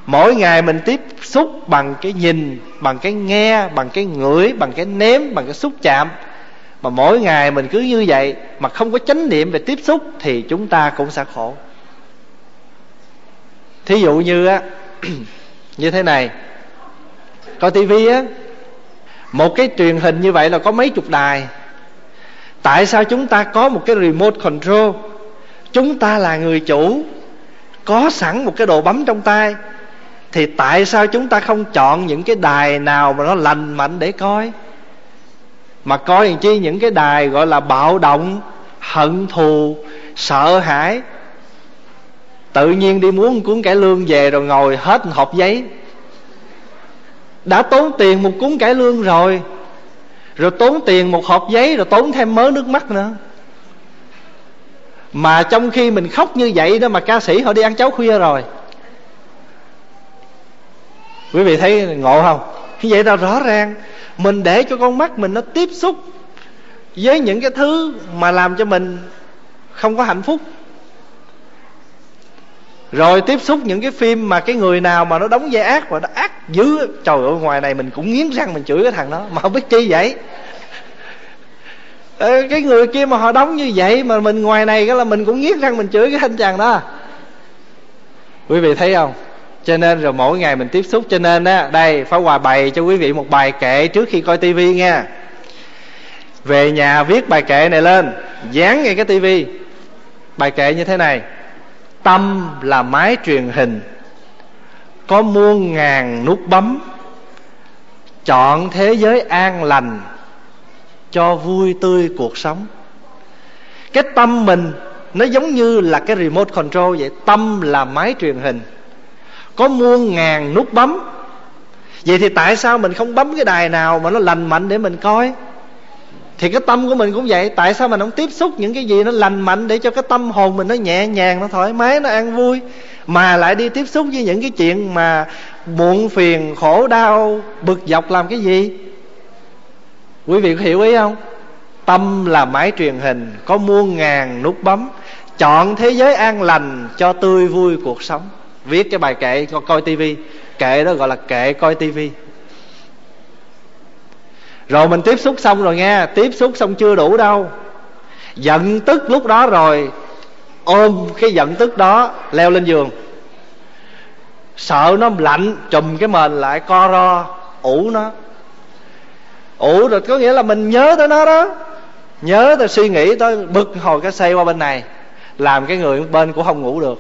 Mỗi ngày mình tiếp xúc bằng cái nhìn, bằng cái nghe, bằng cái ngửi, bằng cái nếm, bằng cái xúc chạm mà mỗi ngày mình cứ như vậy mà không có chánh niệm về tiếp xúc thì chúng ta cũng sẽ khổ. Thí dụ như á, như thế này. Coi tivi á, một cái truyền hình như vậy là có mấy chục đài. Tại sao chúng ta có một cái remote control? Chúng ta là người chủ, có sẵn một cái đồ bấm trong tay. Thì tại sao chúng ta không chọn những cái đài nào mà nó lành mạnh để coi? Mà coi làm chi, những cái đài gọi là bạo động, hận thù, sợ hãi. Tự nhiên đi muốn cuốn cải lương về rồi ngồi hết hộp giấy. Đã tốn tiền một cuốn cải lương rồi rồi tốn tiền một hộp giấy, rồi tốn thêm mớ nước mắt nữa. Mà trong khi mình khóc như vậy đó mà ca sĩ họ đi ăn cháo khuya rồi. Quý vị thấy ngộ không? Vậy là rõ ràng, mình để cho con mắt mình nó tiếp xúc với những cái thứ mà làm cho mình không có hạnh phúc. Rồi tiếp xúc những cái phim mà cái người nào mà nó đóng vai ác và nó ác dữ, trời ơi, ngoài này mình cũng nghiến răng mình chửi cái thằng đó, mà không biết chi vậy. Ờ, cái người kia mà họ đóng như vậy mà mình ngoài này cái là mình cũng nghiến răng mình chửi cái anh chàng đó. Quý vị thấy không? Cho nên rồi mỗi ngày mình tiếp xúc. Cho nên á, đây phá hòa bày cho quý vị một bài kệ trước khi coi tivi nha. Về nhà viết bài kệ này lên, dán ngay cái tivi bài kệ như thế này. Tâm là máy truyền hình. Có muôn ngàn nút bấm. Chọn thế giới an lành cho vui tươi cuộc sống. Cái tâm mình nó giống như là cái remote control vậy. Tâm là máy truyền hình có muôn ngàn nút bấm. Vậy thì tại sao mình không bấm cái đài nào mà nó lành mạnh để mình coi? Thì cái tâm của mình cũng vậy. Tại sao mình không tiếp xúc những cái gì nó lành mạnh để cho cái tâm hồn mình nó nhẹ nhàng, nó thoải mái, nó an vui, mà lại đi tiếp xúc với những cái chuyện mà muộn phiền, khổ, đau, bực dọc làm cái gì? Quý vị có hiểu ý không? Tâm là máy truyền hình, có muôn ngàn nút bấm. Chọn thế giới an lành cho tươi vui cuộc sống viết cái bài kệ coi tivi kệ đó gọi là kệ coi tivi rồi mình tiếp xúc xong rồi nghe, tiếp xúc xong chưa đủ đâu. Giận tức lúc đó rồi, ôm cái giận tức đó, leo lên giường. Sợ nó lạnh, chùm cái mền lại, co ro, ủ nó. Ủ rồi có nghĩa là mình nhớ tới nó đó. Nhớ tới suy nghĩ tới, bực hồi cái xây qua bên này. Làm cái người bên cũng không ngủ được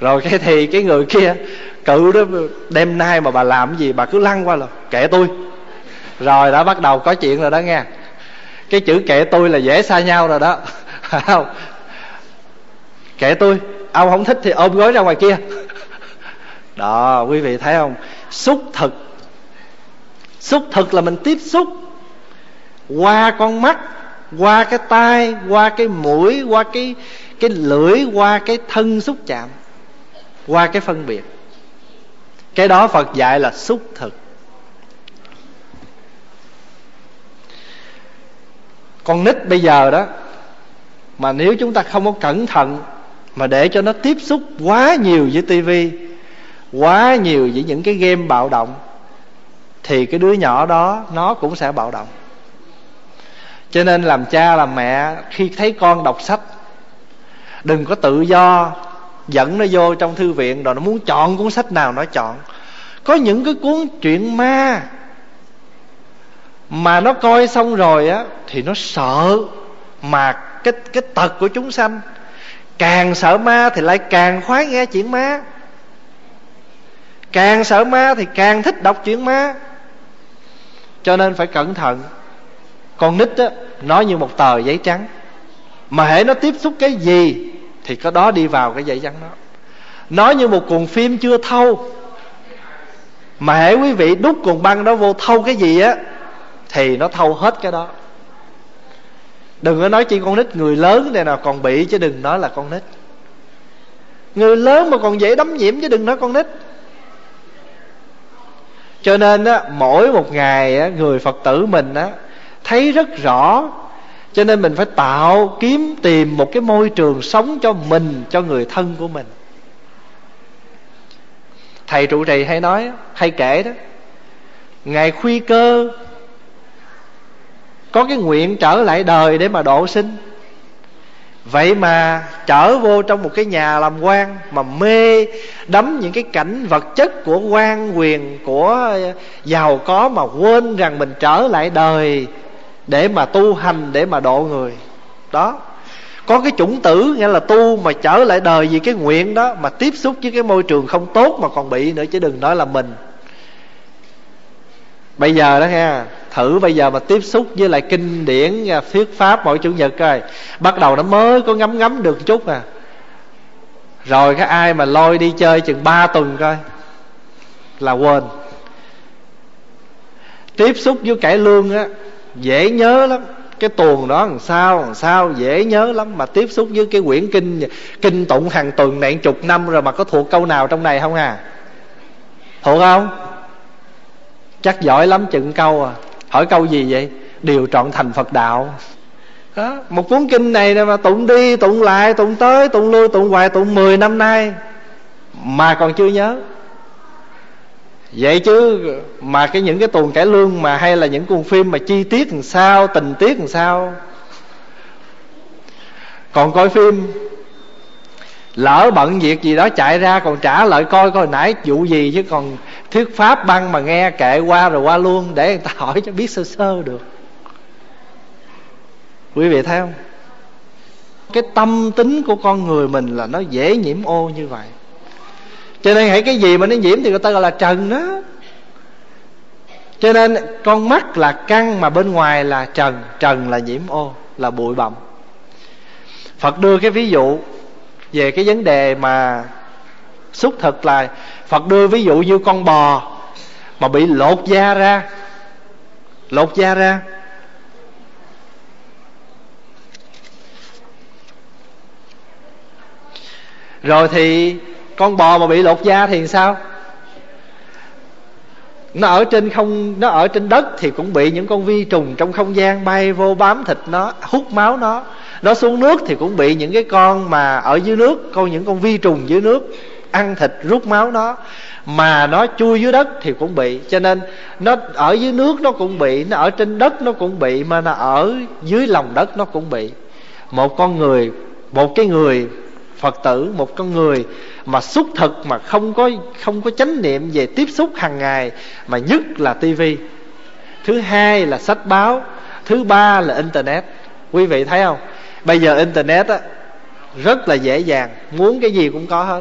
rồi cái thì cái người kia, cự đó, đêm nay mà bà làm gì, bà cứ lăn qua là kệ tôi. Rồi đã bắt đầu có chuyện rồi đó nghe. Cái chữ kệ tôi là dễ xa nhau rồi đó. Không kệ tôi. Ông không thích thì ôm gối ra ngoài kia. Đó, quý vị thấy không? Xúc thực. Xúc thực là mình tiếp xúc qua con mắt, qua cái tai, qua cái mũi, qua cái cái lưỡi, qua cái thân xúc chạm qua cái phân biệt. Cái đó phật dạy là xúc thực. Con nít bây giờ đó, mà nếu chúng ta không có cẩn thận mà để cho nó tiếp xúc quá nhiều với tivi quá nhiều với những cái game bạo động, thì cái đứa nhỏ đó, nó cũng sẽ bạo động. Cho nên làm cha làm mẹ, khi thấy con đọc sách, đừng có tự do dẫn nó vô trong thư viện rồi nó muốn chọn cuốn sách nào nó chọn. Có những cái cuốn chuyện ma mà nó coi xong rồi á, thì nó sợ mà cái cái tật của chúng sanh. Càng sợ ma thì lại càng khoái nghe chuyện ma. Càng sợ ma thì càng thích đọc chuyện ma. Cho nên phải cẩn thận. Con nít á nó như một tờ giấy trắng. Mà hễ nó tiếp xúc cái gì thì có đó đi vào cái dây dẫn đó. Nó như một cuộn phim chưa thâu. Mà hễ quý vị đút cuộn băng đó vô thâu cái gì á, thì nó thâu hết cái đó. Đừng có nói chỉ con nít người lớn này nào còn bị chứ đừng nói là con nít. Người lớn mà còn dễ đấm nhiễm chứ đừng nói con nít. Cho nên á, mỗi một ngày á, người phật tử mình á, thấy rất rõ cho nên mình phải tạo kiếm tìm một cái môi trường sống cho mình, cho người thân của mình. Thầy trụ trì hay nói, hay kể đó ngày khuy cơ có cái nguyện trở lại đời để mà độ sinh. Vậy mà trở vô trong một cái nhà làm quan mà mê đắm những cái cảnh vật chất của quan quyền của giàu có mà quên rằng mình trở lại đời để mà tu hành, để mà độ người. Đó. Có cái chủng tử, nghĩa là tu mà trở lại đời vì cái nguyện đó, mà tiếp xúc với cái môi trường không tốt mà còn bị nữa, chứ đừng nói là mình. Bây giờ đó nghe, thử bây giờ mà tiếp xúc với lại kinh điển thuyết pháp mỗi chủ nhật coi. Bắt đầu nó mới có ngấm ngấm được chút à. Rồi cái ai mà lôi đi chơi chừng 3 tuần coi, là quên. Tiếp xúc với cải lương á dễ nhớ lắm. Cái tuần đó làm sao làm sao dễ nhớ lắm. Mà tiếp xúc với cái quyển kinh kinh tụng hàng tuần này chục năm rồi mà có thuộc câu nào trong này không à? Thuộc không? Chắc giỏi lắm chừng câu à. Hỏi câu gì vậy? Điều trọn thành phật đạo. Đó, một cuốn kinh này mà tụng đi tụng lại tụng tới tụng lui tụng hoài tụng 10 năm nay. Mà còn chưa nhớ vậy chứ, mà cái những cái tuần cải lương mà hay là những cuốn phim mà chi tiết làm sao, tình tiết làm sao? Còn coi phim, lỡ bận việc gì đó chạy ra còn trả lời coi coi nãy vụ gì chứ còn thuyết pháp băng mà nghe kệ qua rồi qua luôn để người ta hỏi cho biết sơ sơ được. Quý vị thấy không? Cái tâm tính của con người mình là nó dễ nhiễm ô như vậy cho nên hãy cái gì mà nó nhiễm thì người ta gọi là trần đó. Cho nên con mắt là căng mà bên ngoài là trần trần là nhiễm ô, là bụi bặm. Phật đưa cái ví dụ về cái vấn đề mà xúc thực là phật đưa ví dụ như con bò mà bị lột da ra. Lột da ra. Rồi thì con bò mà bị lột da thì sao? Nó ở trên không, nó ở trên đất thì cũng bị những con vi trùng trong không gian bay vô bám thịt nó, hút máu nó. Nó xuống nước thì cũng bị những cái con mà ở dưới nước, con những con vi trùng dưới nước ăn thịt, rút máu nó. Mà nó chui dưới đất thì cũng bị. Cho nên nó ở dưới nước nó cũng bị, nó ở trên đất nó cũng bị, mà nó ở dưới lòng đất nó cũng bị. Một con người, một cái người phật tử, một con người mà xúc thực mà không có không có chánh niệm về tiếp xúc hàng ngày, mà nhất là tivi thứ hai là sách báo, thứ ba là internet. Quý vị thấy không? Bây giờ internet á, rất là dễ dàng, muốn cái gì cũng có hết.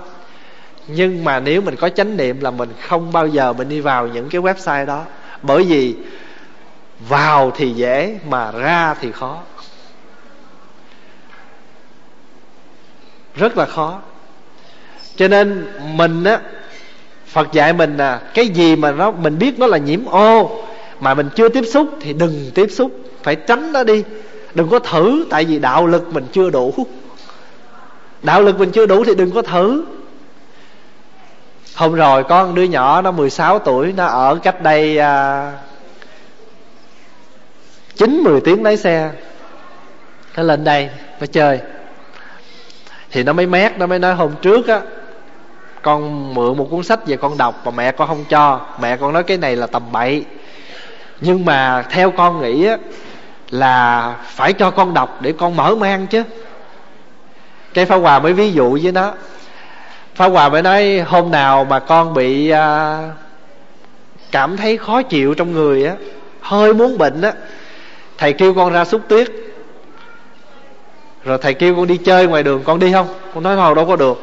Nhưng mà nếu mình có chánh niệm là mình không bao giờ mình đi vào những cái website đó. Bởi vì vào thì dễ mà ra thì khó. Rất là khó. Cho nên mình á phật dạy mình là cái gì mà nó mình biết nó là nhiễm ô mà mình chưa tiếp xúc thì đừng tiếp xúc phải tránh nó đi. Đừng có thử tại vì đạo lực mình chưa đủ. Đạo lực mình chưa đủ thì đừng có thử. Hôm rồi có một đứa nhỏ nó 16 tuổi nó ở cách đây à, chín mười tiếng lái xe. Nó lên đây nó chơi thì nó mới mét nó mới nói hôm trước á con mượn một cuốn sách về con đọc mà mẹ con không cho. Mẹ con nói cái này là tầm bậy. Nhưng mà theo con nghĩ á là phải cho con đọc để con mở mang chứ. Cái phá hòa mới ví dụ với nó. Phá hòa mới nói hôm nào mà con bị à, cảm thấy khó chịu trong người á hơi muốn bệnh á thầy kêu con ra xúc tuyết rồi thầy kêu con đi chơi ngoài đường, con đi không? Con nói thôi, đâu có được.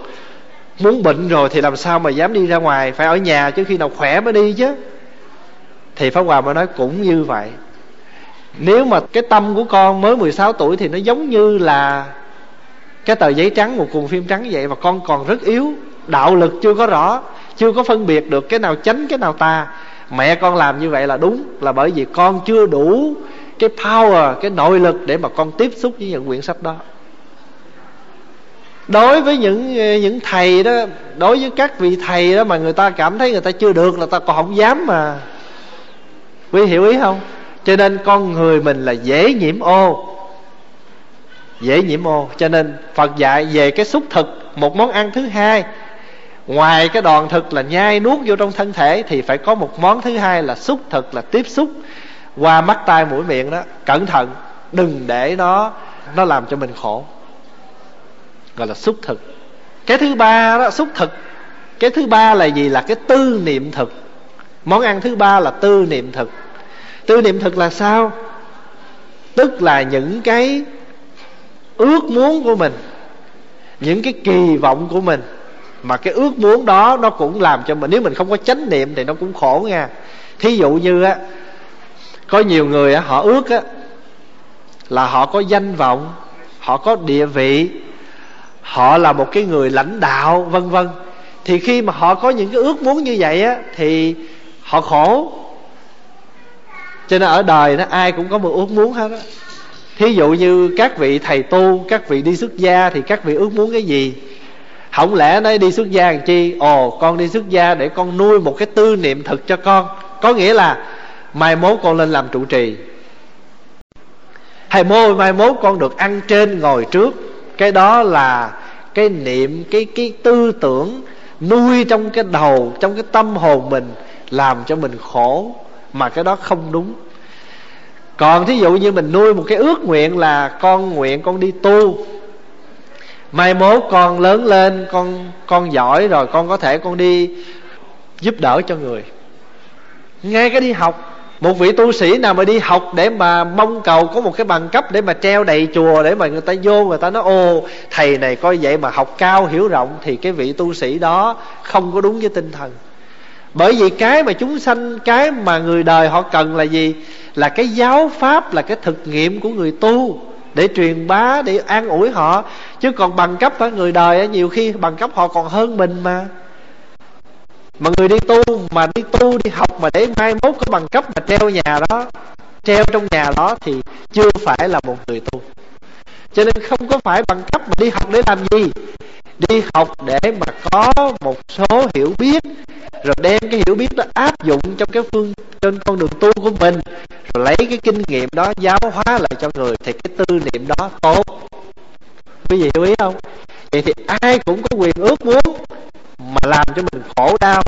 Muốn bệnh rồi thì làm sao mà dám đi ra ngoài? Phải ở nhà chứ khi nào khỏe mới đi chứ. Thì pháp hòa mới nói cũng như vậy. Nếu mà cái tâm của con mới 16 tuổi thì nó giống như là cái tờ giấy trắng, một cuộn phim trắng vậy và con còn rất yếu. Đạo lực chưa có rõ, chưa có phân biệt được cái nào chánh, cái nào tà. Mẹ con làm như vậy là đúng, là bởi vì con chưa đủ cái power, cái nội lực để mà con tiếp xúc với những quyển sách đó đối với những ờ, những thầy đó, đối với các vị thầy đó mà người ta cảm thấy người ta chưa được là ta còn không dám mà. Quý hiểu ý không? Cho nên con người mình là dễ nhiễm ô. Dễ nhiễm ô. Cho nên phật dạy về cái xúc thực, một món ăn thứ hai. Ngoài cái đòn thực là nhai nuốt vô trong thân thể thì phải có một món thứ hai là xúc thực, là tiếp xúc qua mắt tai mũi miệng đó. Cẩn thận, đừng để nó nó làm cho mình khổ gọi là xúc thực. Cái thứ ba đó, xúc thực. Cái thứ ba là gì? Là cái tư niệm thực. Món ăn thứ ba là tư niệm thực. Tư niệm thực là sao? Tức là những cái ước muốn của mình, những cái kỳ vọng của mình. Mà cái ước muốn đó, nó cũng làm cho mình, nếu mình không có chánh niệm thì nó cũng khổ nha. Thí dụ như á, có nhiều người á, họ ước á, là họ có danh vọng, họ có địa vị họ là một cái người lãnh đạo, vân vân. Thì khi mà họ có những cái ước muốn như vậy á, thì họ khổ. Cho nên ở đời nó ai cũng có một ước muốn hết á. Thí dụ như các vị thầy tu, các vị đi xuất gia thì các vị ước muốn cái gì? Không lẽ nói đi xuất gia làm chi? Ồ, con đi xuất gia để con nuôi một cái tư niệm thực cho con. Có nghĩa là mai mốt con lên làm trụ trì. Hay mô mai mốt con được ăn trên ngồi trước cái đó là cái niệm, cái cái tư tưởng nuôi trong cái đầu, trong cái tâm hồn mình, làm cho mình khổ. Mà cái đó không đúng. Còn thí dụ như mình nuôi một cái ước nguyện là con nguyện con đi tu. Mai mốt con lớn lên, con con giỏi rồi, con có thể con đi giúp đỡ cho người. Ngay cái đi học một vị tu sĩ nào mà đi học để mà mong cầu có một cái bằng cấp để mà treo đầy chùa để mà người ta vô, người ta nói ô thầy này coi vậy mà học cao hiểu rộng thì cái vị tu sĩ đó không có đúng với tinh thần. Bởi vì cái mà chúng sanh, cái mà người đời họ cần là gì? Là cái giáo pháp, là cái thực nghiệm của người tu để truyền bá, để an ủi họ. Chứ còn bằng cấp ở người đời nhiều khi bằng cấp họ còn hơn mình mà mà người đi tu, mà đi tu, đi học mà để mai mốt có bằng cấp mà treo nhà đó, treo trong nhà đó thì chưa phải là một người tu. Cho nên không có phải bằng cấp mà đi học để làm gì? Đi học để mà có một số hiểu biết, rồi đem cái hiểu biết đó áp dụng trong cái phương, trên con đường tu của mình, rồi lấy cái kinh nghiệm đó giáo hóa lại cho người thì cái tư niệm đó tốt. Quý vị hiểu ý không? Vậy thì ai cũng có quyền ước muốn mà làm cho mình khổ đau,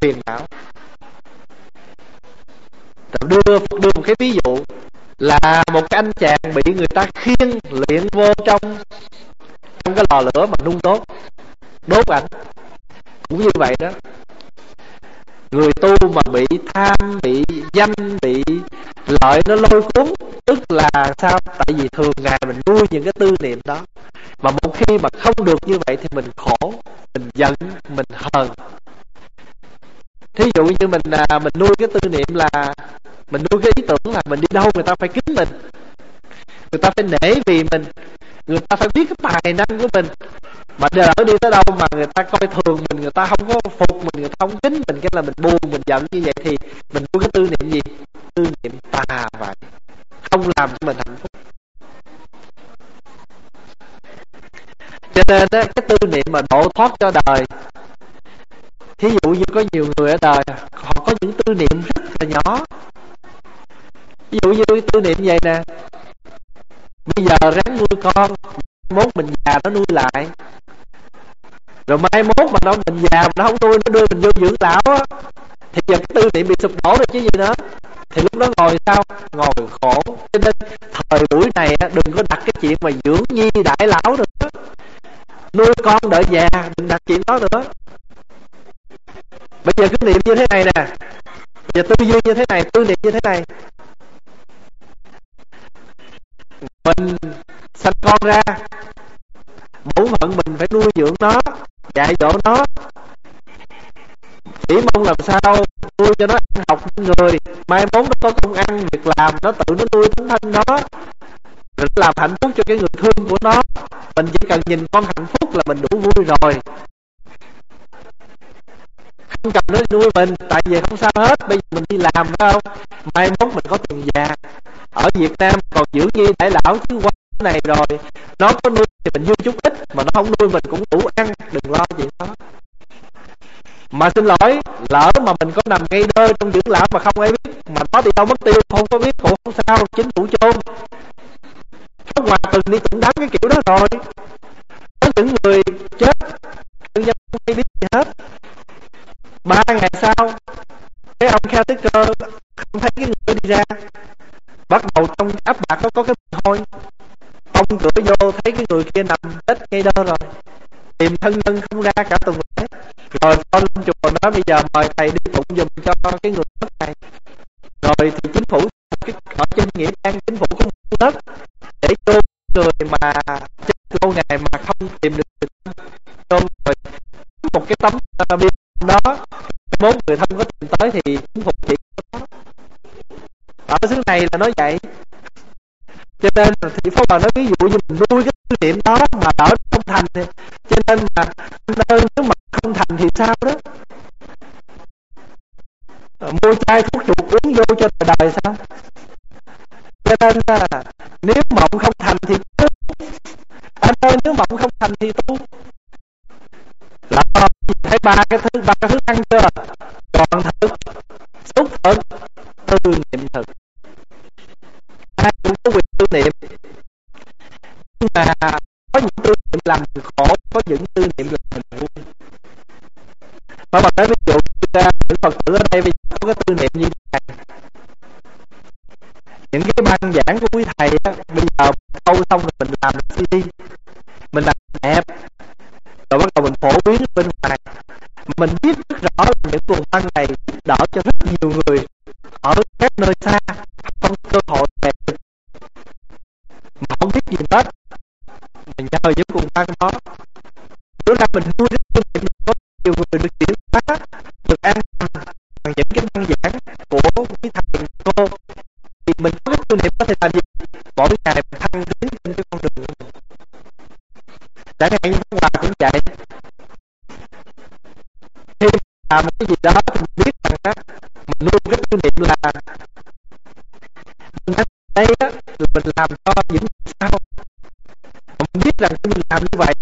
phiền não. Rồi đưa đưa một cái ví dụ là một cái anh chàng bị người ta khiêng luyện vô trong trong cái lò lửa mà nung tốt đốt ảnh. Cũng như vậy đó. Người tu mà bị tham, bị danh, bị lợi nó lôi cuốn, tức là sao? Tại vì thường ngày mình nuôi những cái tư niệm đó mà một khi mà không được như vậy thì mình khổ mình giận mình hờn. Thí dụ như mình à, mình nuôi cái tư niệm là mình nuôi cái ý tưởng là mình đi đâu người ta phải kính mình. Người ta phải nể vì mình. Người ta phải biết cái tài năng của mình. Mà đỡ đi tới đâu mà người ta coi thường mình người ta không có phục mình người ta không kính mình cái là mình buồn mình giận như vậy thì mình nuôi cái tư niệm gì? Tư niệm tà vậy. Không làm cho mình hạnh phúc. Nên đó, cái tư niệm mà độ thoát cho đời. Thí dụ như có nhiều người ở đời họ có những tư niệm rất là nhỏ. Ví dụ như tư niệm vậy nè bây giờ ráng nuôi con mốt mình già nó nuôi lại. Rồi mai mốt mà nó mình già mà nó không nuôi nó đưa mình vô dưỡng lão á thì giờ cái tư niệm bị sụp đổ rồi chứ gì nữa. Thì lúc đó ngồi sao? Ngồi khổ. Cho nên thời buổi này đừng có đặt cái chuyện mà dưỡng nhi đại lão nữa nuôi con đợi già đừng đặt chuyện đó nữa. Bây giờ cứ niệm như thế này nè. Bây giờ tư duy như thế này, tư niệm như thế này. Mình sanh con ra bổn phận mình phải nuôi dưỡng nó, dạy dỗ nó. Chỉ mong làm sao nuôi cho nó ăn học người, mai mốt nó có công ăn, việc làm, nó tự nó nuôi tính thân nó rồi nó làm hạnh phúc cho cái người thương của nó. Mình chỉ cần nhìn con hạnh phúc là mình đủ vui rồi. Không cần nó nuôi mình, tại vì không sao hết. Bây giờ mình đi làm phải không? Mai mốt mình có tiền già. Ở Việt Nam còn giữ nhi đại lão chứ qua này rồi. Nó có nuôi thì mình vui chút ít, mà nó không nuôi mình cũng đủ ăn. Đừng lo chuyện đó mà xin lỗi, lỡ mà mình có nằm ngay đơ trong dưỡng lão mà không ai biết, mà nó đi đâu mất tiêu, không có biết cũng không sao, chính phủ chôn ngoài hòa từng đi cũng đám cái kiểu đó rồi. Có những người chết nhân dân không hay biết gì hết. Ba ngày sau cái ông kha tuyết cơ không thấy cái người đi ra. Bắt đầu trong áp bạc nó có cái mùi hôi. Ông cửa vô thấy cái người kia nằm chết ngay đó rồi. Tìm thân nhân không ra cả tuần lễ. Rồi con lên chùa nói bây giờ mời thầy đi tụng dùm cho cái người mất này. Rồi thì chính phủ cái, ở trên nghĩa trang chính phủ cũng một lớp để cho người mà chết lâu ngày mà không tìm được cho rồi một cái tấm ờ, uh, biên đó bốn người thân có tìm tới thì cũng phục chỉ ở xứ này là nói vậy. Cho nên thì pháp bà nói ví dụ như mình nuôi cái tư niệm đó mà ở không thành thì cho nên là nên nếu mà không thành thì sao đó? Ờ, mua chai thuốc chuột uống vô cho đời sao? Cho nên là nếu mộng không thành thì tu anh ơi, nếu mộng không thành thì tu là, thấy ba cái thứ, ba cái thứ ăn chưa? Ban ngày này giúp đỡ cho rất nhiều người, ở các nơi xa, không cơ hội về. Mà không biết gì hết mình nhờ những cùng ban đó bữa nay mình nuôi phương tiện có nhiều người được chuyển hóa, được an toàn bằng những cái băng giảng của quý thầy cô thì mình có cái tu niệm có thể làm gì? Mỗi ngày mình thăng tiến trên cái con đường của mình chẳng hạn như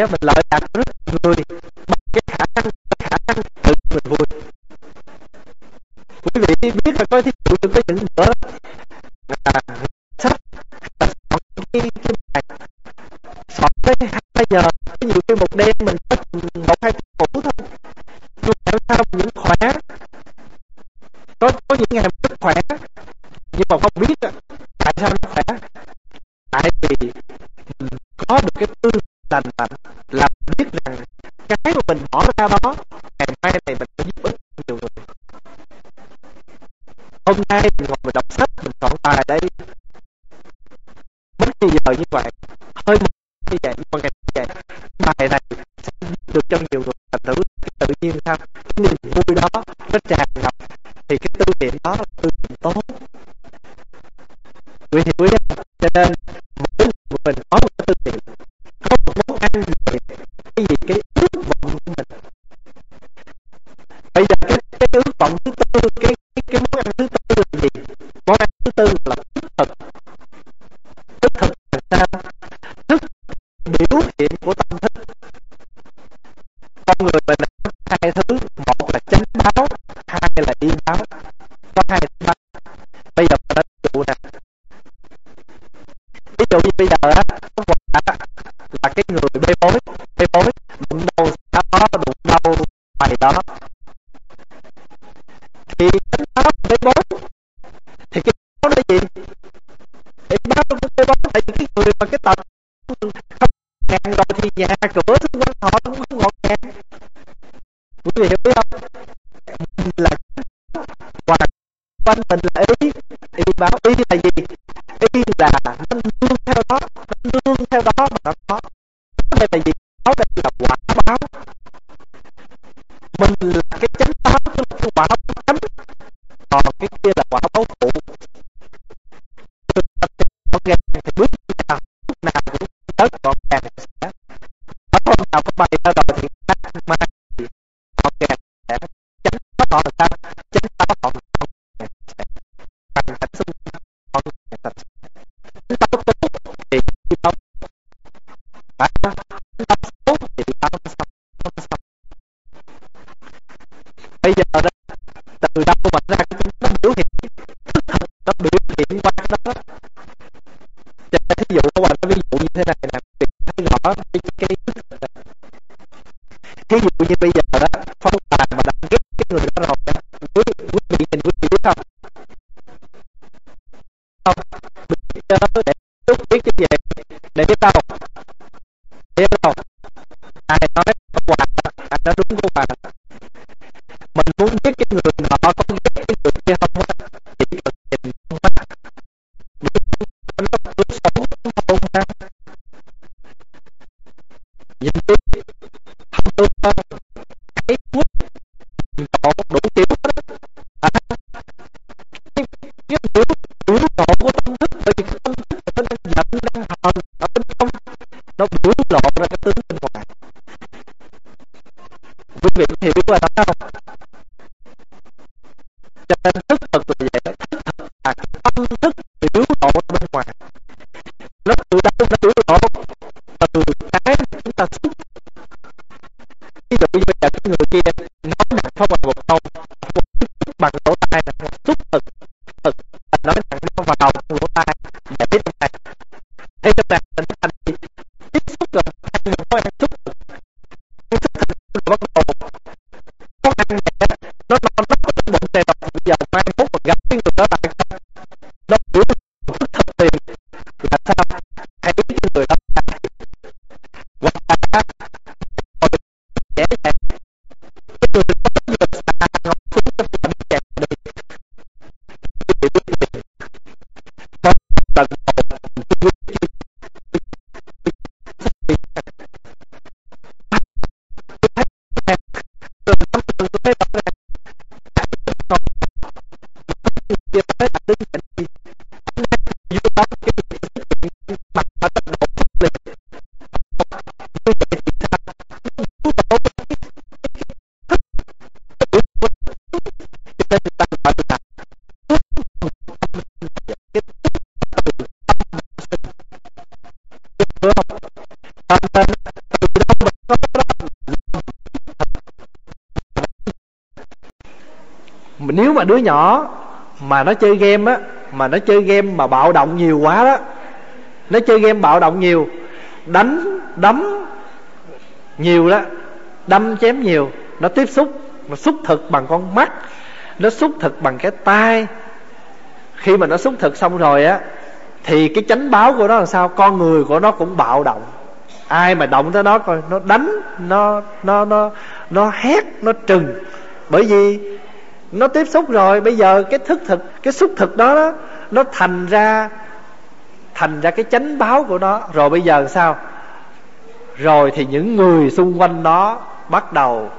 mình lại hơi như vậy một ngày như vậy bài này sẽ được cho nhiều người thành thử. Tự nhiên sao cái niềm vui đó, nó tràn ngập. Thì cái tư tưởng đó cái kiến thức thí dụ như bây giờ? Mà đứa nhỏ mà nó chơi game á, mà nó chơi game mà bạo động nhiều quá đó, nó chơi game bạo động nhiều, đánh, đấm nhiều đó, đâm chém nhiều, nó tiếp xúc, nó xúc thực bằng con mắt, nó xúc thực bằng cái tai. Khi mà nó xúc thực xong rồi á, thì cái chánh báo của nó là sao? Con người của nó cũng bạo động. Ai mà động tới nó coi, nó đánh, nó nó nó nó hét, nó trừng. Bởi vì nó tiếp xúc rồi bây giờ cái thức thực cái xúc thực đó, đó nó thành ra thành ra cái chánh báo của nó. Rồi bây giờ sao? Rồi thì những người xung quanh nó bắt đầu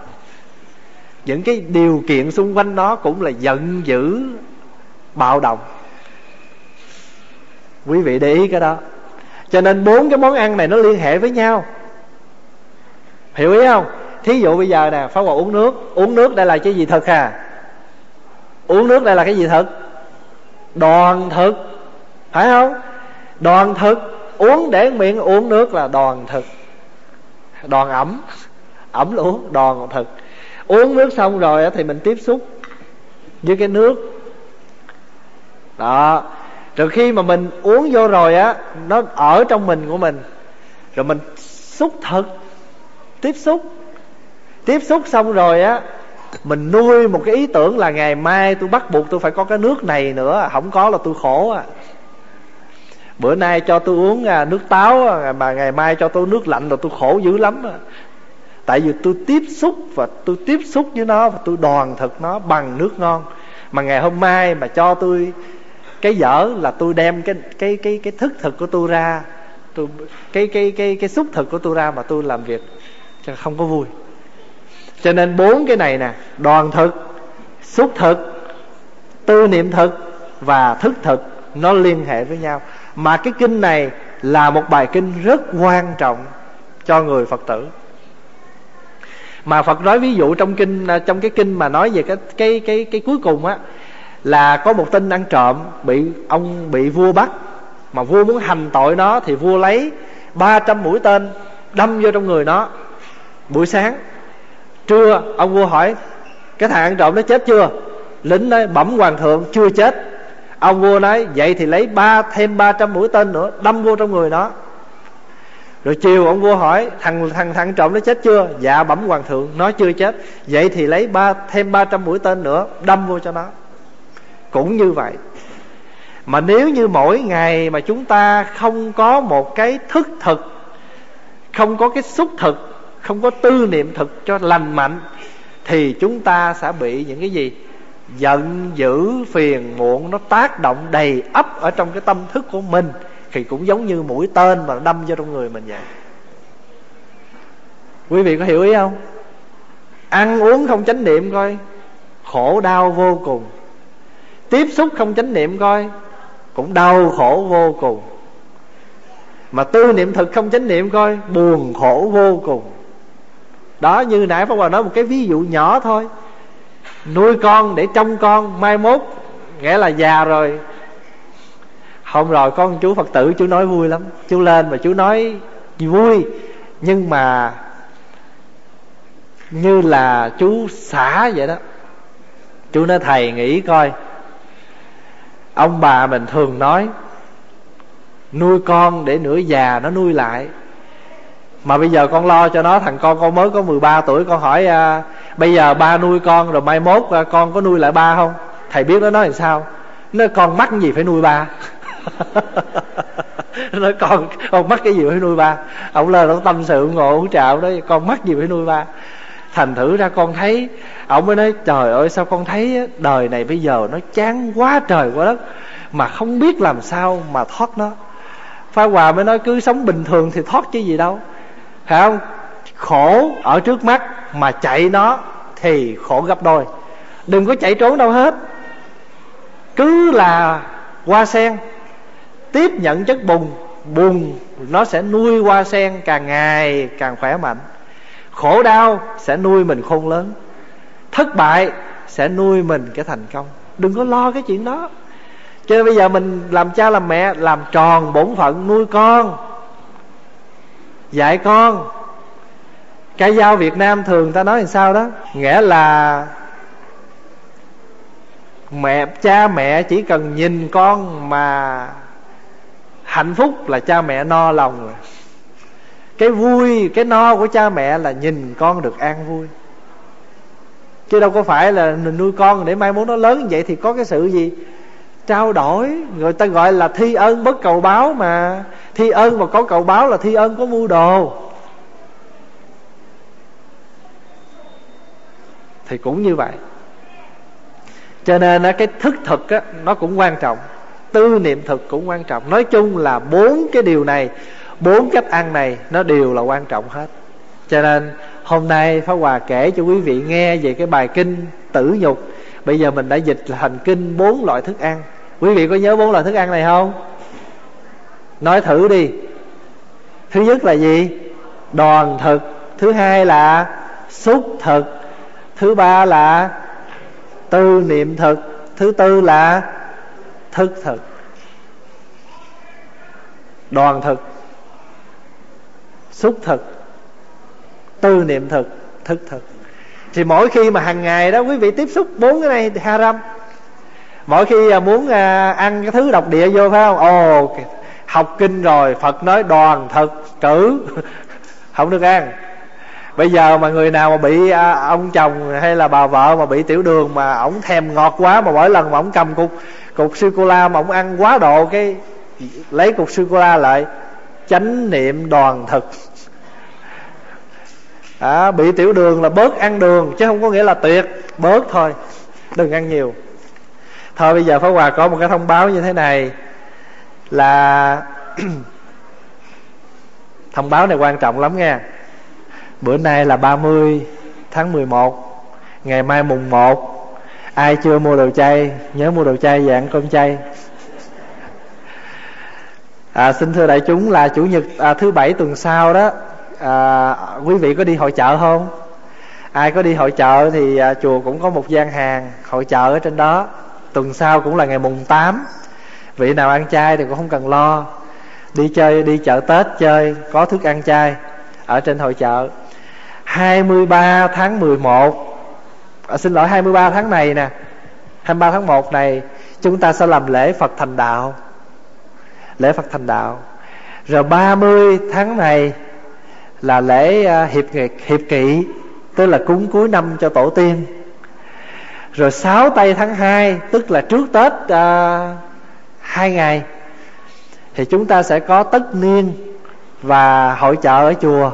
những cái điều kiện xung quanh nó cũng là giận dữ bạo động. Quý vị để ý cái đó. Cho nên bốn cái món ăn này nó liên hệ với nhau. Hiểu ý không? Thí dụ bây giờ nè phá hòa uống nước. Uống nước đây là cái gì thật à? Uống nước đây là cái gì thực đoàn thực. Phải không? Đoàn thực. Uống để miệng uống nước là đoàn thực. Đoàn ẩm. Ẩm là uống, đoàn thực. Uống nước xong rồi thì mình tiếp xúc với cái nước. Đó. Rồi khi mà mình uống vô rồi á, nó ở trong mình của mình. Rồi mình xúc thực. Tiếp xúc. Tiếp xúc xong rồi á mình nuôi một cái ý tưởng là ngày mai tôi bắt buộc tôi phải có cái nước này nữa. Không có là tôi khổ à. Bữa nay cho tôi uống à, nước táo à, mà ngày mai cho tôi nước lạnh là tôi khổ dữ lắm à. tại vì tôi tiếp xúc và tôi tiếp xúc với nó và tôi đoàn thực nó bằng nước ngon. Mà ngày hôm mai mà cho tôi cái dở là tôi đem cái cái cái cái thức thực của tôi ra. Tôi, cái cái cái cái xúc thực của tôi ra mà tôi làm việc cho không có vui cho nên bốn cái này nè, đoàn thực, xúc thực, tư niệm thực và thức thực, nó liên hệ với nhau. Mà cái kinh này là một bài kinh rất quan trọng cho người phật tử. Mà phật nói ví dụ trong kinh à, trong cái kinh mà nói về cái cái cái cái cuối cùng á, là có một tên ăn trộm bị ông, bị vua bắt. Mà vua muốn hành tội nó thì vua lấy 300 mũi tên đâm vô trong người nó. Buổi sáng trưa, ông vua hỏi, cái thằng ăn trộm nó chết chưa? Lính nói, bẩm hoàng thượng, chưa chết. Ông vua nói, vậy thì lấy ba, thêm 300 mũi tên nữa, đâm vô trong người nó. Rồi chiều ông vua hỏi, thằng thằng thằng trộm nó chết chưa? Dạ bẩm hoàng thượng, nó chưa chết. Vậy thì lấy ba, thêm 300 mũi tên nữa, đâm vô cho nó. Cũng như vậy. Mà nếu như mỗi ngày mà chúng ta không có một cái thức thực, không có cái xúc thực không có tư niệm thực cho lành mạnh, thì chúng ta sẽ bị những cái gì? Giận dữ, phiền muộn, nó tác động đầy ấp ở trong cái tâm thức của mình, thì cũng giống như mũi tên mà đâm vô trong người mình vậy. Quý vị có hiểu ý không? Ăn uống không chánh niệm coi, khổ đau vô cùng. Tiếp xúc không chánh niệm coi, cũng đau khổ vô cùng. Mà tư niệm thực không chánh niệm coi, buồn khổ vô cùng đó, như nãy pháp hòa nói một cái ví dụ nhỏ thôi. Nuôi con để trông con, mai mốt nghĩa là già rồi. Không rồi, con chú phật tử, chú nói vui lắm. Chú lên mà chú nói vui. Nhưng mà như là chú xả vậy đó. Chú nói, thầy, nghĩ coi. Ông bà mình thường nói, nuôi con để nửa già nó nuôi lại mà bây giờ con lo cho nó thằng con con mới có 13 tuổi con hỏi à, bây giờ ba nuôi con rồi mai mốt à, con có nuôi lại ba không? Thầy biết nó nói làm sao? Nó con mắc gì phải nuôi ba? Nó con con mắc cái gì phải nuôi ba? Ông lên ông tâm sự ngồi uống trà ông nói con mắc gì phải nuôi ba? Thành thử ra con thấy ông mới nói trời ơi sao con thấy đời này bây giờ nó chán quá trời quá đất mà không biết làm sao mà thoát nó? Phá Hòa mới nói cứ sống bình thường thì thoát chứ gì đâu. Phải không? Khổ ở trước mắt Mà chạy nó Thì khổ gấp đôi. Đừng có chạy trốn đâu hết. Cứ là hoa sen, Tiếp nhận chất bùn Bùn nó sẽ nuôi hoa sen Càng ngày càng khỏe mạnh. Khổ đau sẽ nuôi mình khôn lớn. Thất bại sẽ nuôi mình cái thành công. Đừng có lo cái chuyện đó. Cho nên bây giờ mình làm cha làm mẹ, làm tròn bổn phận nuôi con dạy con. Cái dao việt nam thường ta nói làm sao đó? Nghĩa là mẹ, cha mẹ chỉ cần nhìn con mà hạnh phúc là cha mẹ no lòng rồi. Cái vui, cái no của cha mẹ là nhìn con được an vui. Chứ đâu có phải là mình nuôi con để mai muốn nó lớn như vậy thì có cái sự gì? Trao đổi. Người ta gọi là thi ơn bất cầu báo mà. Thi ơn mà có cầu báo là thi ơn có mưu đồ. Thì cũng như vậy. Cho nên cái thức thực á, nó cũng quan trọng. Tư niệm thực cũng quan trọng. Nói chung là bốn cái điều này bốn cách ăn này nó đều là quan trọng hết. Cho nên hôm nay pháp hòa kể cho quý vị nghe về cái bài kinh tử nhục bây giờ mình đã dịch thành kinh bốn loại thức ăn. Quý vị có nhớ bốn loại thức ăn này không? Nói thử đi. Thứ nhất là gì? Đoàn thực. Thứ hai là xúc thực. Thứ ba là tư niệm thực. Thứ tư là thức thực. Đoàn thực. Xúc thực. Tư niệm thực. Thức thực thì mỗi khi mà hàng ngày đó, quý vị tiếp xúc bốn cái này, haram. Mỗi khi à, muốn à, ăn cái thứ độc địa vô, phải không? Ồ học kinh rồi, phật nói đoàn thực cử không được ăn. Bây giờ mà người nào mà bị à, ông chồng hay là bà vợ mà bị tiểu đường mà ổng thèm ngọt quá mà mỗi lần mà ổng cầm cục cục sô cô la mà ổng ăn quá độ, cái lấy cục sô cô la lại, chánh niệm đoàn thực à, bị tiểu đường là bớt ăn đường chứ không có nghĩa là tuyệt. Bớt thôi đừng ăn nhiều. Thôi bây giờ phó Hòa có một cái thông báo như thế này là thông báo này quan trọng lắm nha bữa nay là 30 tháng 11 ngày mai mùng 1 ai chưa mua đồ chay nhớ mua đồ chay và ăn cơm chay. À, xin thưa đại chúng là chủ nhật à, thứ bảy tuần sau đó à, quý vị có đi hội chợ không? Ai có đi hội chợ thì à, chùa cũng có một gian hàng hội chợ ở trên đó. Tuần sau cũng là ngày mùng 8 vị nào ăn chay thì cũng không cần lo. Đi chơi đi chợ tết chơi có thức ăn chay ở trên hội chợ. 23 tháng 11 à, xin lỗi 23 tháng này nè 23 tháng 1 này chúng ta sẽ làm lễ Phật thành đạo. Lễ Phật thành đạo. Rồi 30 tháng này là lễ à, hiệp hiệp kỵ tức là cúng cuối năm cho tổ tiên. Rồi 6 tây tháng 2 tức là trước tết à, hai ngày thì chúng ta sẽ có tất niên và hội chợ ở chùa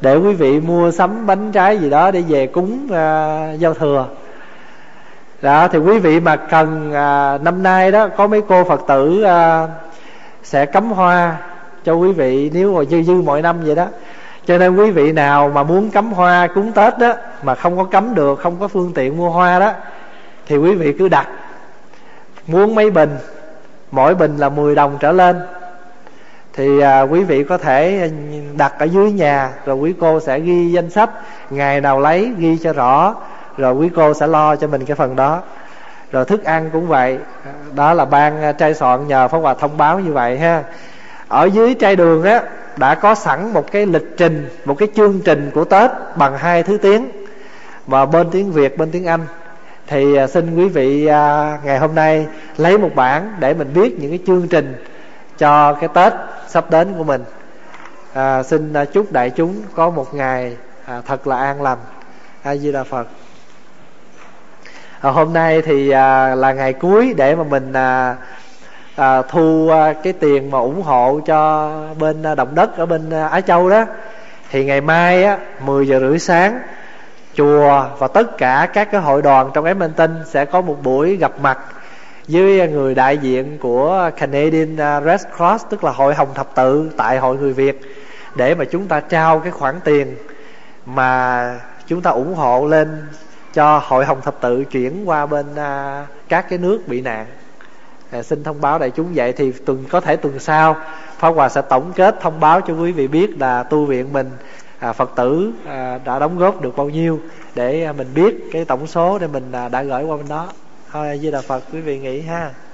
để quý vị mua sắm bánh trái gì đó để về cúng à, giao thừa. Đó thì quý vị mà cần à, năm nay đó có mấy cô phật tử à, sẽ cắm hoa cho quý vị nếu mà dư dư mọi năm vậy đó cho nên quý vị nào mà muốn cắm hoa cúng tết đó mà không có cắm được không có phương tiện mua hoa đó thì quý vị cứ đặt. Muốn mấy bình mỗi bình là 10 đồng trở lên. Thì à, quý vị có thể đặt ở dưới nhà rồi quý cô sẽ ghi danh sách ngày nào lấy ghi cho rõ rồi quý cô sẽ lo cho mình cái phần đó. Rồi thức ăn cũng vậy đó là ban trai soạn nhờ phó hòa thông báo như vậy ha. Ở dưới trai đường á đã có sẵn một cái lịch trình một cái chương trình của tết bằng hai thứ tiếng. Và bên tiếng việt bên tiếng anh. Thì à, xin quý vị à, ngày hôm nay lấy một bản để mình biết những cái chương trình cho cái tết sắp đến của mình. À, xin à, chúc đại chúng có một ngày à, thật là an lành. A di đà phật. À, hôm nay thì à, là ngày cuối để mà mình à, à, thu à, cái tiền mà ủng hộ cho bên à, động đất ở bên à, Á Châu đó. Thì ngày mai á 10 giờ rưỡi sáng chùa và tất cả các cái hội đoàn trong Edmonton sẽ có một buổi gặp mặt với người đại diện của Canadian à, Red Cross tức là hội hồng thập tự tại hội người Việt để mà chúng ta trao cái khoản tiền mà chúng ta ủng hộ lên cho hội hồng thập tự chuyển qua bên à, các cái nước bị nạn à, xin thông báo đại chúng vậy thì tuần có thể tuần sau Pháp Hòa sẽ tổng kết thông báo cho quý vị biết là tu viện mình à, Phật tử à, đã đóng góp được bao nhiêu để à, mình biết cái tổng số để mình à, đã gửi qua bên đó. Thôi Di Đà Phật quý vị nghĩ ha.